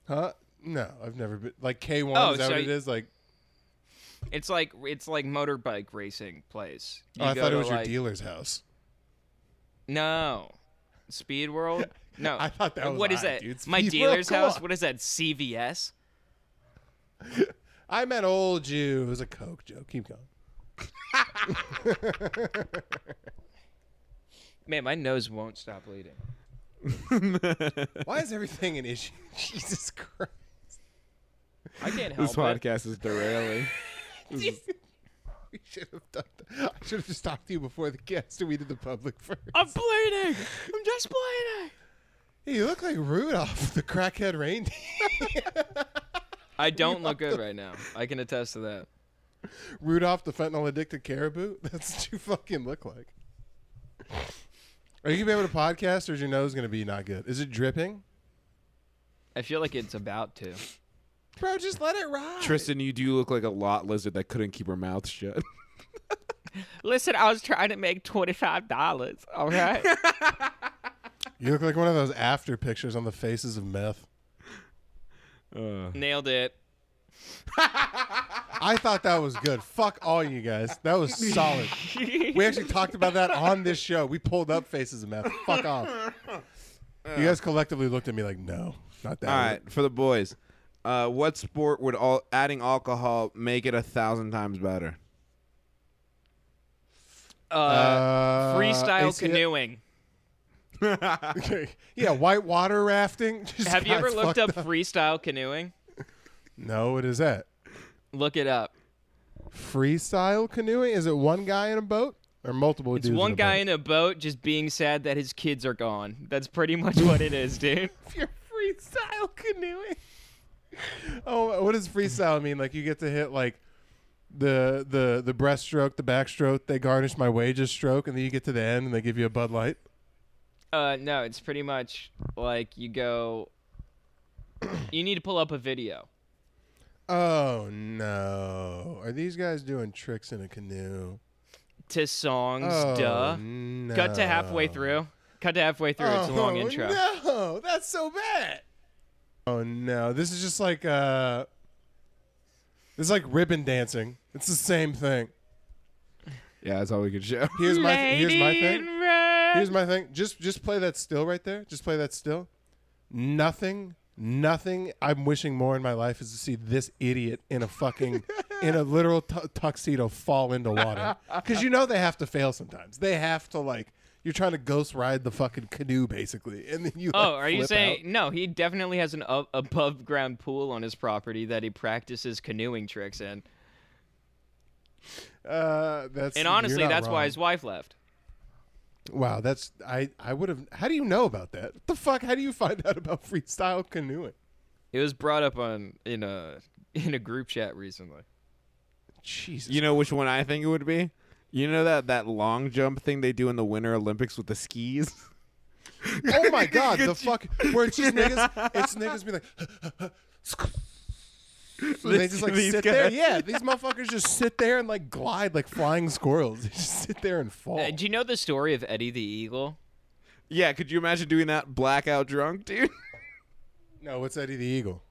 Huh? No, I've never been. Like K1, Oh, is that so what it is? Like, It's like it's like motorbike racing place. Oh, I thought it was your dealer's house. No, Speed World. <laughs> No, I thought that was what is that? dude. My Speed World, dealer's come house. on. What is that? CVS. <laughs> I met old you. It was a Coke joke. Keep going. Man, my nose won't stop bleeding. <laughs> Why is everything an issue? <laughs> Jesus Christ. I can't This help it. podcast is derailing. <laughs> We should have done that. I should have just talked to you before the guest and we did the public first. I'm bleeding. I'm just bleeding. Hey, you look like Rudolph, the crackhead reindeer. I don't look good right now. I can attest to that. Rudolph, the fentanyl addicted caribou. <laughs> That's what you fucking look like. Are you gonna be able to podcast, or is your nose gonna be not good? Is it dripping? I feel like it's about to. Bro, just let it ride. Tristan, you do look like a lot lizard that couldn't keep her mouth shut. <laughs> Listen, I was trying to make twenty five dollars. All right. <laughs> You look like one of those after pictures on the faces of meth. Uh, Nailed it. I thought that was good. Fuck all you guys. That was solid. We actually talked about that on this show. We pulled up faces of meth. Fuck off. You guys collectively looked at me like, no, not that. All right, for the boys, uh, what sport would all adding alcohol make it a thousand times better? Uh, Uh, freestyle ACL canoeing. Okay. <laughs> <laughs> Yeah, white water rafting. <laughs> Just Have you got ever looked fucked up freestyle canoeing? No, what is that? Look it up. Freestyle canoeing? Is it one guy in a boat or multiple dudes? It's dudes? one in guy boat? in a boat just being sad that his kids are gone. That's pretty much <laughs> what it is, dude. <laughs> You're freestyle canoeing. Oh, what does freestyle mean? Like you get to hit like the the the breaststroke, the backstroke. They garnish my wages stroke, and then you get to the end and they give you a Bud Light. Uh, no, it's pretty much like you go. <clears throat> You need to pull up a video. Oh no! Are these guys doing tricks in a canoe? to songs. Oh, duh. No. Cut to halfway through. Cut to halfway through. It's a long Oh, intro. No, that's so bad. Oh no, this is just like uh, this is like ribbon dancing. It's the same thing. Yeah, that's all we could show. Here's my here's my thing. Here's my thing. Just just play that still right there. Just play that still. Nothing, nothing. I'm wishing more in my life is to see this idiot in a fucking in a literal tu- tuxedo fall into water. <laughs> Because you know they have to fail sometimes. They have to like. You're trying to ghost ride the fucking canoe basically, and then you. Oh, are you saying out. no? He definitely has an up, above ground pool on his property that he practices canoeing tricks in. Uh, that's And honestly, that's why his wife left. Wow, that's I. I would have. How do you know about that? What the fuck? How do you find out about freestyle canoeing? It was brought up on in a <laughs> in a group chat recently. Jesus. You know which one I think it would be? You know that that long jump thing they do in the Winter Olympics with the skis? Oh my <laughs> god, the fuck where it's just <laughs> niggas it's niggas be like So they just like These sit there. Yeah, these motherfuckers just sit there and like glide like flying squirrels. <laughs> They just sit there and fall. Uh, do you know the story of Eddie the Eagle? yeah, could you imagine doing that blackout drunk, dude? <laughs> no, what's Eddie the Eagle?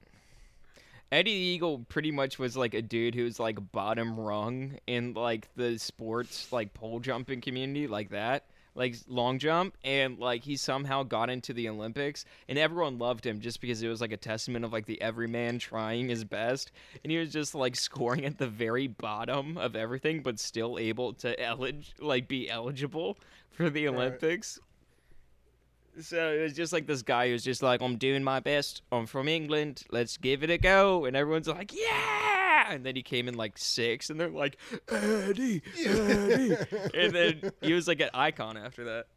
Eddie the Eagle pretty much was like a dude who was like bottom rung in like the sports like pole jumping community like that like long jump and like he somehow got into the Olympics and everyone loved him just because it was like a testament of like the everyman trying his best and he was just like scoring at the very bottom of everything but still able to elig- like be eligible for the Olympics so it was just like this guy who's just like, I'm doing my best. I'm from England. Let's give it a go. And everyone's like, yeah. And then he came in like six, and they're like, Eddie, Eddie. <laughs> and then he was like an icon after that.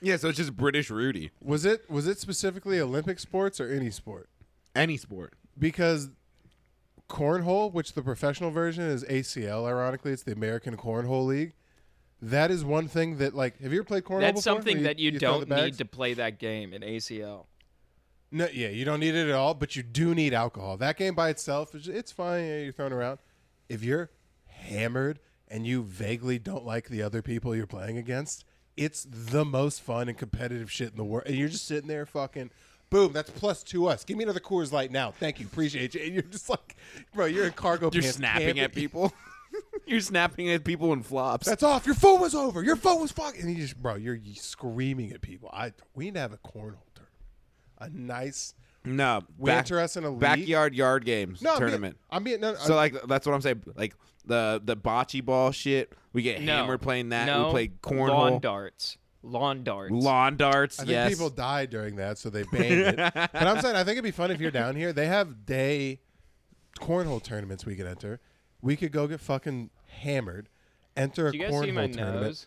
Yeah, so it's just British Rudy. Was it was it specifically Olympic sports or any sport? Any sport. Because cornhole, which the professional version is ACL, ironically, it's the American Cornhole League. That is one thing that like have you ever played cornhole That's before? something Where that you, throw the don't need to play that game in ACL. No, yeah, you don't need it at all, but you do need alcohol. That game by itself, it's fine. Yeah, you're throwing around. If you're hammered and you vaguely don't like the other people you're playing against, it's the most fun and competitive shit in the world. And you're just sitting there fucking, Boom, that's plus to us. Give me another Coors Light now. Thank you. Appreciate you. And you're just like, bro, you're in cargo You're pants. snapping camping. at people. <laughs> You're snapping at people in flops. That's off. Your phone was over. Your phone was fucking. And you just, bro, you're screaming at people. I we need to have a cornhole a nice. no, We back- enter us in a league. backyard yard games No, I'm being- tournament. I'm being. No, so I'm- like that's what I'm saying. Like the the bocce ball shit. We get No. hammered playing that. No. We play Lawn darts. Lawn darts. lawn darts. I think yes. people died during that, so they <laughs> banned it. But I'm saying I think it'd be fun if you're down here. They have day cornhole tournaments we could enter. We could go get fucking hammered, enter a Do you cornhole tournament. nose?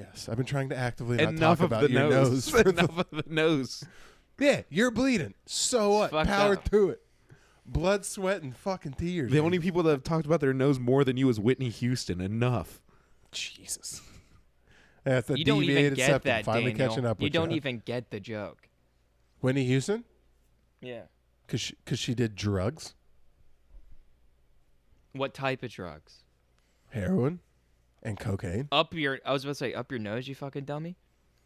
Yes, I've been trying to actively not Enough talk of about the your nose. <laughs> for the- Enough of the nose. yeah, you're bleeding. So what? fucked Power up. through it. Blood, sweat, and fucking tears. The baby. only people that have talked about their nose more than you is Whitney Houston. Enough. Jesus. That's the You don't even deviated get septum that, finally Daniel. catching up you with don't ya. even get the joke. Whitney Houston Yeah. because she, 'cause she did drugs, What type of drugs? heroin, and cocaine. Up your. I was about to say up your nose, you fucking dummy.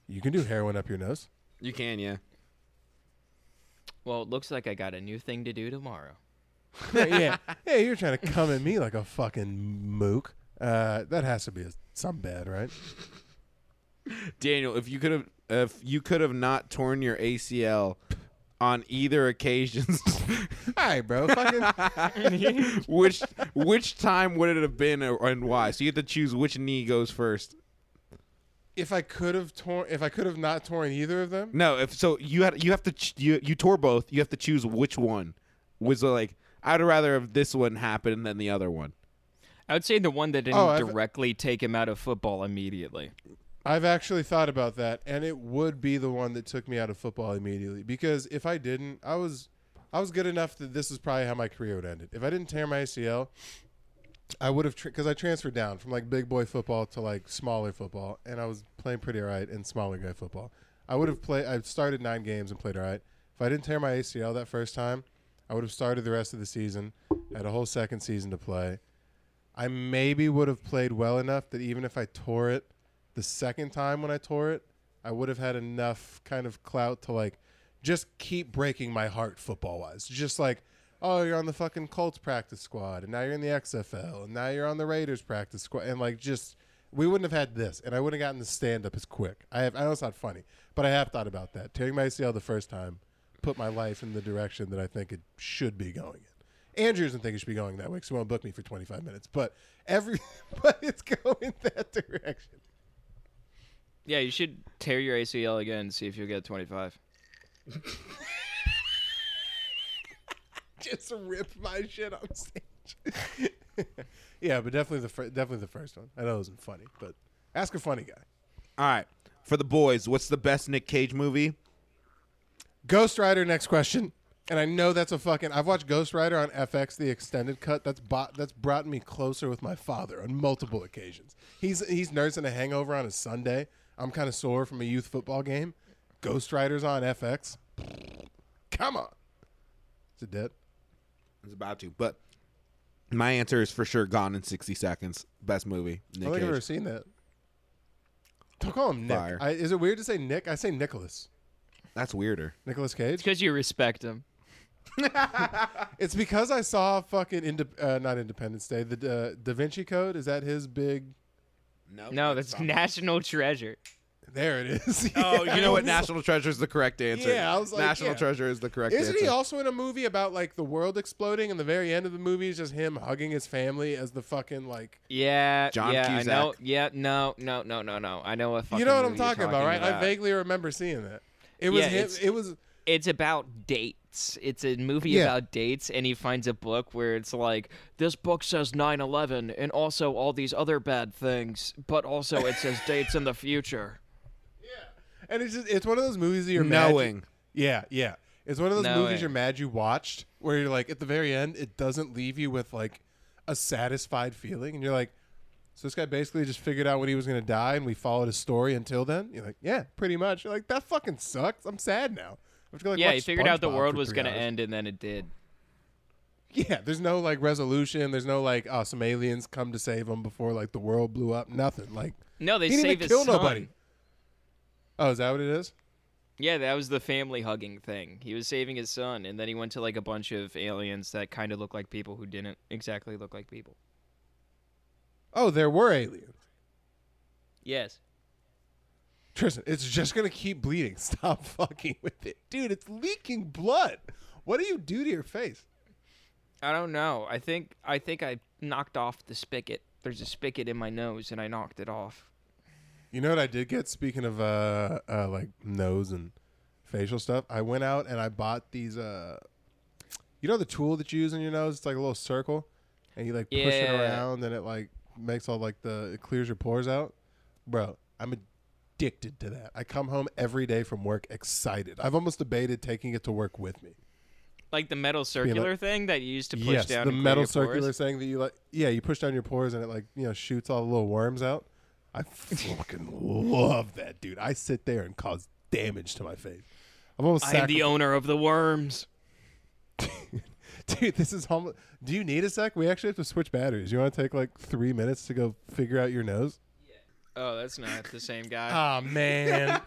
You can do heroin up your nose. You can, yeah. Well, it looks like I got a new thing to do tomorrow. <laughs> yeah, <laughs> yeah, yeah. You're trying to come at me like a fucking mook. Uh, that has to be a, some bad, right? Daniel, if you could have, if you could have not torn your ACL on either occasions, <laughs> All right, bro. Fucking. <laughs> which which time would it have been, and why? So you have to choose which knee goes first. if I could have torn, if I could have not torn either of them, No, if so, you had you have to ch- you you tore both. You have to choose which one was uh, like. I'd rather have this one happen than the other one. I would say the one that didn't Oh, I've- directly take him out of football immediately. I've actually thought about that, and it would be the one that took me out of football immediately. Because if I didn't, I was, I was good enough that this is probably how my career would end. If I didn't tear my ACL, I would have because I transferred down from like big boy football to like smaller football, and I was playing pretty alright in smaller guy football. I would have played. I started nine games and played alright. If I didn't tear my ACL that first time, I would have started the rest of the season. Had a whole second season to play. I maybe would have played well enough that even if I tore it the second time when I tore it, I would have had enough kind of clout to like just keep breaking my heart football wise. Just like, oh, you're on the fucking Colts practice squad, and now you're in the XFL, and now you're on the Raiders practice squad, and like just we wouldn't have had this, and I wouldn't have gotten the stand up as quick. I have, I know it's not funny, but I have thought about that. Tearing my ACL the first time put my life in the direction that I think it should be going in. Andrew doesn't think it should be going that way so he won't book me for 25 minutes, but every <laughs> but it's going that <laughs> direction. Yeah, you should tear your ACL again and see if you'll get 25. <laughs> just rip my shit on stage. <laughs> yeah, but definitely the fir- definitely the first one. I know it wasn't funny, but ask a funny guy. All right, for the boys, what's the best Nick Cage movie? Ghost Rider. Next question. And I know that's a fucking. I've watched Ghost Rider on FX, the extended cut. That's bought. That's brought me closer with my father on multiple occasions. He's he's nursing a hangover on a Sunday. I'm kind of sore from a youth football game. Ghost Rider's on FX. Come on. Is it dead? It's about to, but my answer is for sure Gone in 60 Seconds. Best movie. I Nick don't think I've ever seen that. Don't call him Nick. Fire. I, is it weird to say Nick? I say Nicholas. That's weirder. Nicholas It's Cage. because you respect him. <laughs> It's because I saw fucking Inde- uh, not Independence Day. The uh, Da Vinci Code is that his big. No, that's National Treasure. There it is. <laughs> Oh, Yeah, you know what? <laughs> National Treasure is the correct answer. Yeah, I was like, National yeah. Treasure is the correct Isn't answer. he also in a movie about like the world exploding and the very end of the movie is just him hugging his family as the fucking like Yeah, John yeah, I know. Cusack. Yeah, no, no, no, no, no. I know what fucking you know what I'm movie you're talking, about, right? I vaguely remember seeing that. It was Yeah, him. It was It's about dates. It's a movie Yeah. about dates, and he finds a book where it's like, this book says 9/11 and also all these other bad things, but also it says <laughs> dates in the future. Yeah. And it's just it's one of those movies that you're mad you- Knowing. Yeah, yeah. It's one of those No movies you're mad you watched where you're like at the very end it doesn't leave you with like a satisfied feeling and you're like so this guy basically just figured out when he was going to die and we followed his story until then. You're like, yeah, pretty much. You're like that fucking sucks. I'm sad now. I'm just gonna, like, yeah, he figured out the world was gonna end, and then it did. Yeah, there's no like resolution. There's no like oh some aliens come to save him before like the world blew up. Nothing. Like No, they he didn't save even kill son. nobody. Oh, is that what it is? Yeah, that was the family hugging thing. He was saving his son, and then he went to like a bunch of aliens that kind of looked like people who didn't exactly look like people. Oh, there were aliens. Yes. Tristan, it's just gonna keep bleeding. <laughs> Stop fucking with it, dude. It's leaking blood. What do you do to your face? I don't know. I think I think I knocked off the spigot. There's a spigot in my nose, and I knocked it off. You know what I did get? Speaking of uh, uh like nose and facial stuff, I went out and I bought these uh, you know the tool that you use in your nose? It's like a little circle, and you like push it around, and it like makes all like the it clears your pores out. Bro, I'm addicted to that. I come home every day from work excited. I've almost debated taking it to work with me. Like the metal circular thing that you used to push yes, down. the metal your circular pores. thing that you like. Yeah, you push down your pores and it like you know shoots all the little worms out. I fucking love that, dude. I sit there and cause damage to my face. I'm almost I am the owner of the worms. <laughs> dude. This is home. Do you need a sec? We actually have to switch batteries. You want to take like three minutes to go figure out your nose? Oh, that's not the same guy. <laughs> Ah man.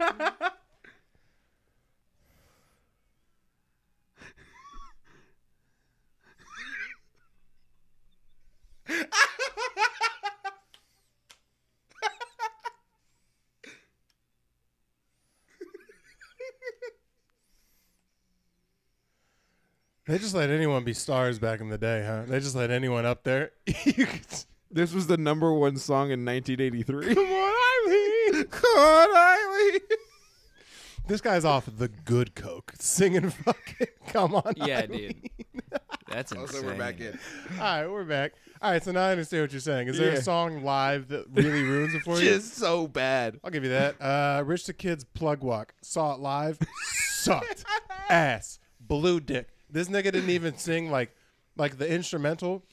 They just let anyone be stars back in the day, huh? They just let anyone up there. <laughs> you could, This was the number one song in 1983. come on, Eileen. Come on, Eileen. This guy's off the good coke, singing fucking. Come on, yeah, Eileen. dude. That's insane. so we're back in. All right, we're back. All right, so now I understand what you're saying. Is there Yeah. a song live that really ruins it for you? Just so bad. I'll give you that. Uh, Rich the Kid's Plug Walk. Saw it live. Sucked. <laughs> Ass. Blue dick. This nigga didn't even sing like like the instrumental.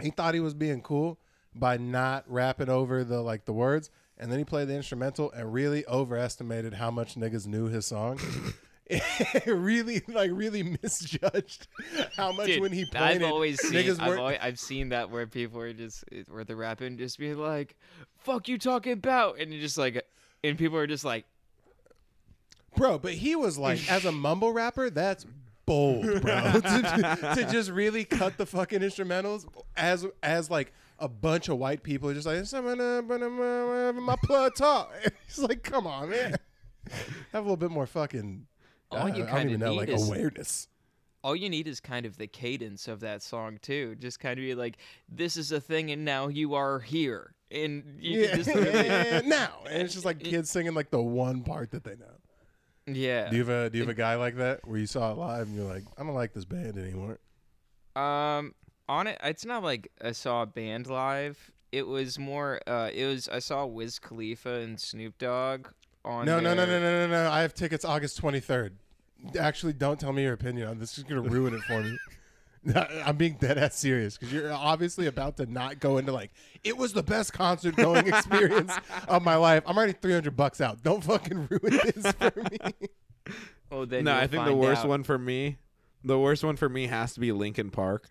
He thought he was being cool by not rapping over the like the words, and then he played the instrumental and really overestimated how much niggas knew his song. <laughs> really like really <laughs> misjudged how much Dude, when he played I've it, always seen. I've, always, I've seen that where people are just where the rapping just be like, "Fuck you talking about," and just like, and people are just like, Bro, but he was like, <laughs> as a mumble rapper, that's bold, bro. to, to just really cut the fucking instrumentals as as like a bunch of white people are just like my plug talk. <laughs> It's like, come on, man. Have a little bit more fucking. All I, you even know, need like is- awareness. all you need is kind of the cadence of that song too. Just kind of be like, "This is a thing, and now you are here," and you Yeah, <laughs> now and it's just like kids singing like the one part that they know. yeah. Do you have a Do you have a guy like that where you saw it live and you're like, I don't like this band anymore? Um, on it, it's not like I saw a band live. It was more. Uh, it was I saw Wiz Khalifa and Snoop Dogg on. No, no, no, no, no, no, no. I have tickets August 23rd. Actually, don't tell me your opinion on this. This is going to ruin it for me. <laughs> I'm being dead ass serious because you're obviously about to not go into like it was the best concert going <laughs> experience of my life. I'm already 300 bucks out. Don't fucking ruin this for me. <laughs> Oh, then no, I think the worst out. one for me, the worst one for me has to be Linkin Park.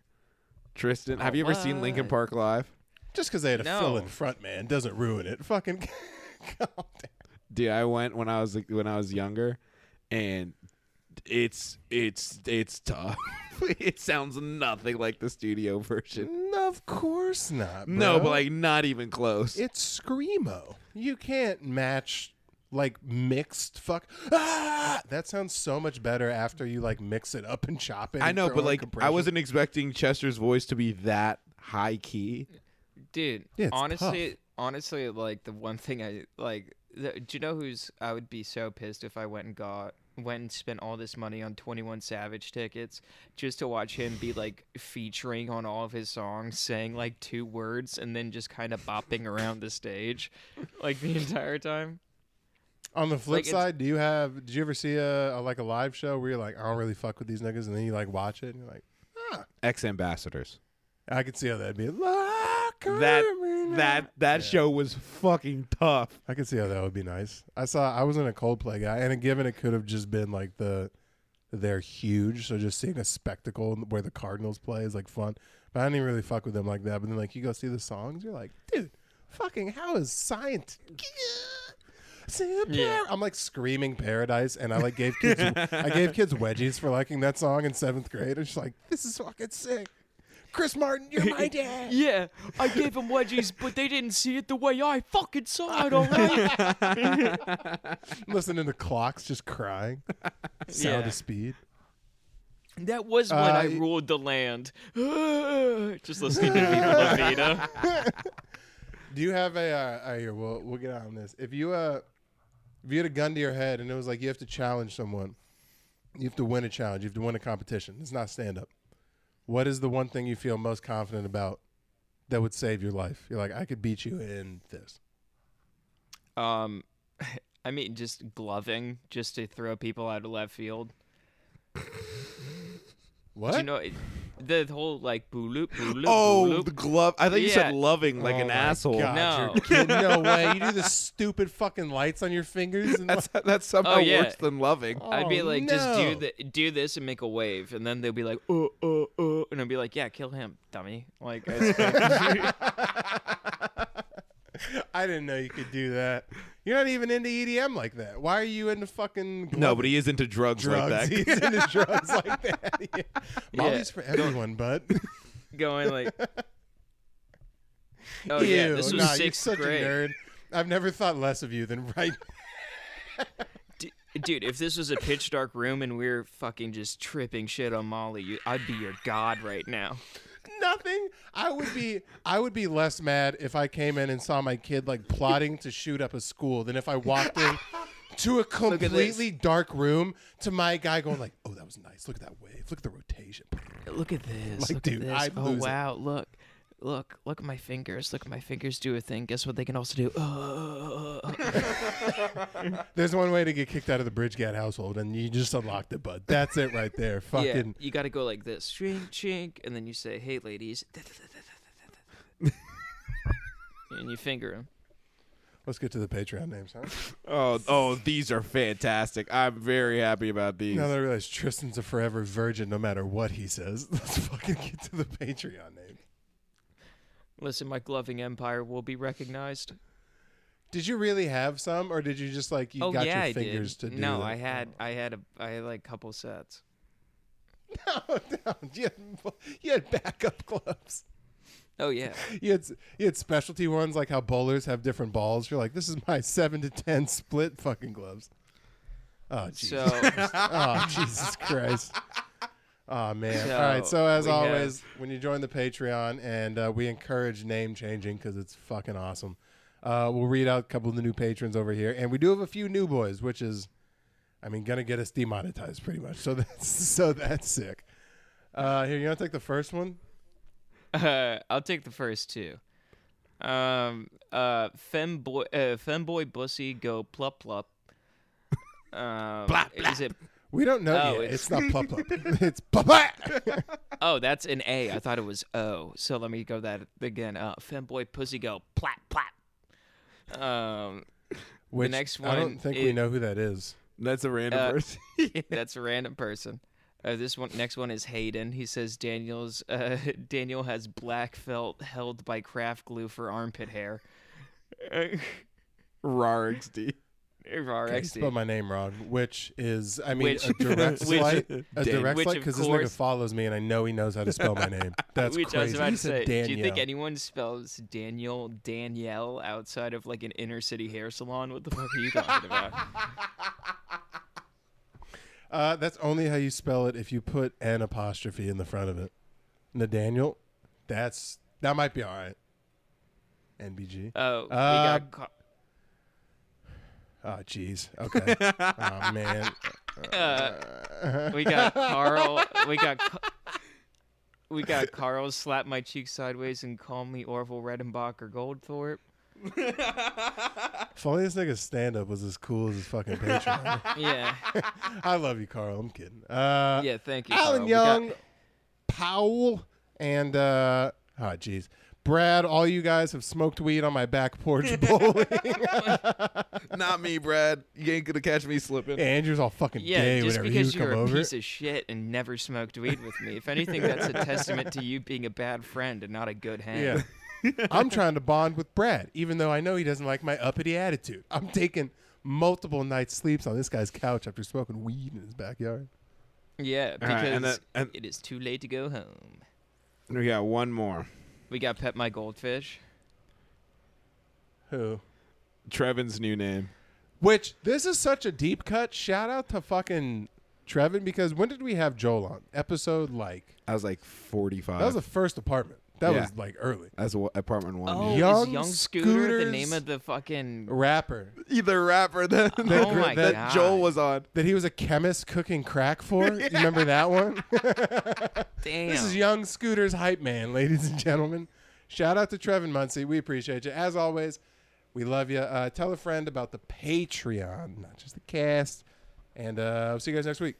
Tristan, have Oh, you ever seen Linkin what? Park live? Just because they had a No. fill in front man doesn't ruin it. Fucking <laughs> calm down. Dude, I went when I was when I was younger, and it's it's it's tough. <laughs> it sounds nothing like the studio version. No, of course not. No, bro. but like not even close. it's screamo. You can't match like mixed fuck. Ah! That sounds so much better after you like mix it up and chop it. I know, but in like I wasn't expecting Chester's voice to be that high key. dude. Yeah, honestly, tough. honestly, like the one thing I like. The, do you know who's? I would be so pissed if I went and got went and spent all this money on Twenty One Savage tickets just to watch him be like featuring on all of his songs, saying like two words and then just kind of bopping around the stage, like the entire time. On the flip Like, side, do you have? Did you ever see a, a like a live show where you're like, I don't really fuck with these niggas, and then you like watch it and you're like, ah. X Ambassadors. I could see how that'd be. That that that show was fucking tough. I could see how that would be nice. I saw. I was in a Coldplay guy, and given it could have just been like the, they're huge, so just seeing a spectacle where the Cardinals play is like fun. But I didn't even really fuck with them like that. But then like you go see the songs, you're like, dude, fucking how is science? Super. Yeah. I'm like screaming paradise, and I like gave kids I gave kids wedgies for liking that song in seventh grade. And she's like, this is fucking sick. Chris Martin, you're my <laughs> dad. Yeah, I gave them wedgies, but they didn't see it the way I fucking saw it. All right. <laughs> Listening to clocks just crying. Sound Yeah. of speed. That was when Uh, I ruled the land. <sighs> Just listening to Viva La Vida. <laughs> Do you have a? Uh, uh, here, we'll we'll get on this. If you uh, if you had a gun to your head and it was like you have to challenge someone, you have to win a challenge, you have to win a competition. It's not stand up. What is the one thing you feel most confident about that would save your life? You're like, I could beat you in this. Um, <laughs> I mean, just gloving, just to throw people out of left field. What? Do you know it- the whole like booloop booloop Oh, booloop? the glove. I thought you said loving like Oh an my asshole. God, No. you're kidding. <laughs> no way. You do the stupid fucking lights on your fingers. And That's that's somehow Oh, yeah. worse than loving. I'd be Oh, like, just do no. the, do this and make a wave, and then they'll be like, uh, uh, uh, and I'd be like, yeah, kill him, dummy. Like, I- <laughs> <laughs> <laughs> I didn't know you could do that. You're not even into EDM like that. Why are you into fucking No, but he is into drugs, drugs? like that. <laughs> He's into drugs like that. Yeah. <laughs> Molly's for everyone, bud. going like, oh yeah, this was nah, you're sixth such grade. a nerd. I've never thought less of you than right. D- Dude, if this was a pitch dark room and we are fucking just tripping shit on Molly, you, I'd be your god right now. Nothing. I would be. I would be less mad if I came in and saw my kid like plotting to shoot up a school than if I walked in to a <laughs> completely dark room to my guy going like, "Oh, that was nice. Look at that wave. Look at the rotation." Look at this. Like, look dude, at this. I'd oh lose it. wow, look. Look, look at my fingers. Look at my fingers do a thing. Guess what they can also do? Uh, <laughs> <laughs> There's one way to get kicked out of the Bridgegat household, and you just unlocked it, bud. That's it right there. <laughs> yeah, Fucking. you got to go like this, chink chink, and then you say, "Hey, ladies," and you finger them. Let's get to the Patreon names, huh? Oh, oh, these are fantastic. I'm very happy about these. Now that I realize Tristan's a forever virgin, no matter what he says. Let's fucking get to the Patreon name. Listen, my gloving empire will be recognized. Did you really have some, or did you just like you oh got yeah, your fingers to do? no, that? I had, oh. I had a, I had like a couple sets. <laughs> No, no. You had, you had backup gloves. Oh yeah, <laughs> You had you had specialty ones, like how bowlers have different balls. You're like, this is my seven to ten split fucking gloves. Oh Jesus! so <laughs> oh Jesus Christ! Oh man! So, All right. So as we have- always, when you join the Patreon, and uh, we encourage name changing because it's fucking awesome. Uh, we'll read out a couple of the new patrons over here, and we do have a few new boys, which is, I mean, gonna get us demonetized pretty much. <laughs> So that's so that's sick. Uh, here, you want to take the first one? Uh, <laughs> I'll take the first two. Um, uh, femboy, uh, femboy bussy go plup plup. <laughs> Um, is it? We don't know Oh, yet. it's- It's, not <laughs> plup plup. <laughs> it's papa. <laughs> Oh, that's an A. I thought it was O. So let me go that again. Uh, femboy pussy go plat plat. Um, Which next one. I don't one think we know who that is. That's a random Uh, person. that's a random person. Uh, this one, next one is Hayden. He says Daniel's uh, Daniel has black felt held by craft glue for armpit hair. RarXD. Okay, you spelled my name wrong, which is, I mean, Which- a direct <laughs> which- slight. A Dan- direct which slight of because this nigga course- follows me and I know he knows how to spell my name. <laughs> That's Which I was crazy. about He to said say. Do you think Danielle. anyone spells Daniel Danielle outside of like an inner city hair salon? What the fuck are you talking about? <laughs> Uh, that's only how you spell it if you put an apostrophe in the front of it. Nathaniel, that's that might be all right. NBG. Oh, we Uh, got Car- Oh, jeez. Okay. oh man. uh, <laughs> we got Carl. We got. We got Carl slap my cheek sideways and call me Orville Redenbacher Goldthorpe. If only this nigga's stand up was as cool as his fucking Patreon. <laughs> Yeah, I love you, Carl. I'm kidding. Uh, yeah. Thank you, Alan Carl. We got- Young, Powell, and uh, oh jeez, Brad. All you guys have smoked weed on my back porch <laughs> bowling. Not me, Brad. You ain't gonna catch me slipping. Andrew's all fucking Yeah, gay just whenever because you you're come a over. piece of shit and never smoked weed with me. If anything, that's a testament to you being a bad friend and not a good hang. yeah, <laughs> I'm trying to bond with Brad, even though I know he doesn't like my uppity attitude. I'm taking multiple nights sleeps on this guy's couch after smoking weed in his backyard. Yeah, because right, and then- and- it is too late to go home. We got one more. We got Pet My Goldfish. Who? Trevin's new name. Which this is such a deep cut. Shout out to fucking Trevin because when did we have Joel on? Episode like I was like 45. that was the first apartment. That Yeah. was like early. That's what apartment one. Oh, Young is Young Scooter the name Scooters- of the fucking? Rapper Either rapper that, <laughs> Oh that, my that God. Joel was on. that he was a chemist cooking crack for. You <laughs> remember that one? Damn. <laughs> This is Young Scooter's hype man, ladies and gentlemen. Shout out to Trevin Muncie. We appreciate you. As always, we love you. Uh, tell a friend about the Patreon, not just the cast. And uh, I'll see you guys next week.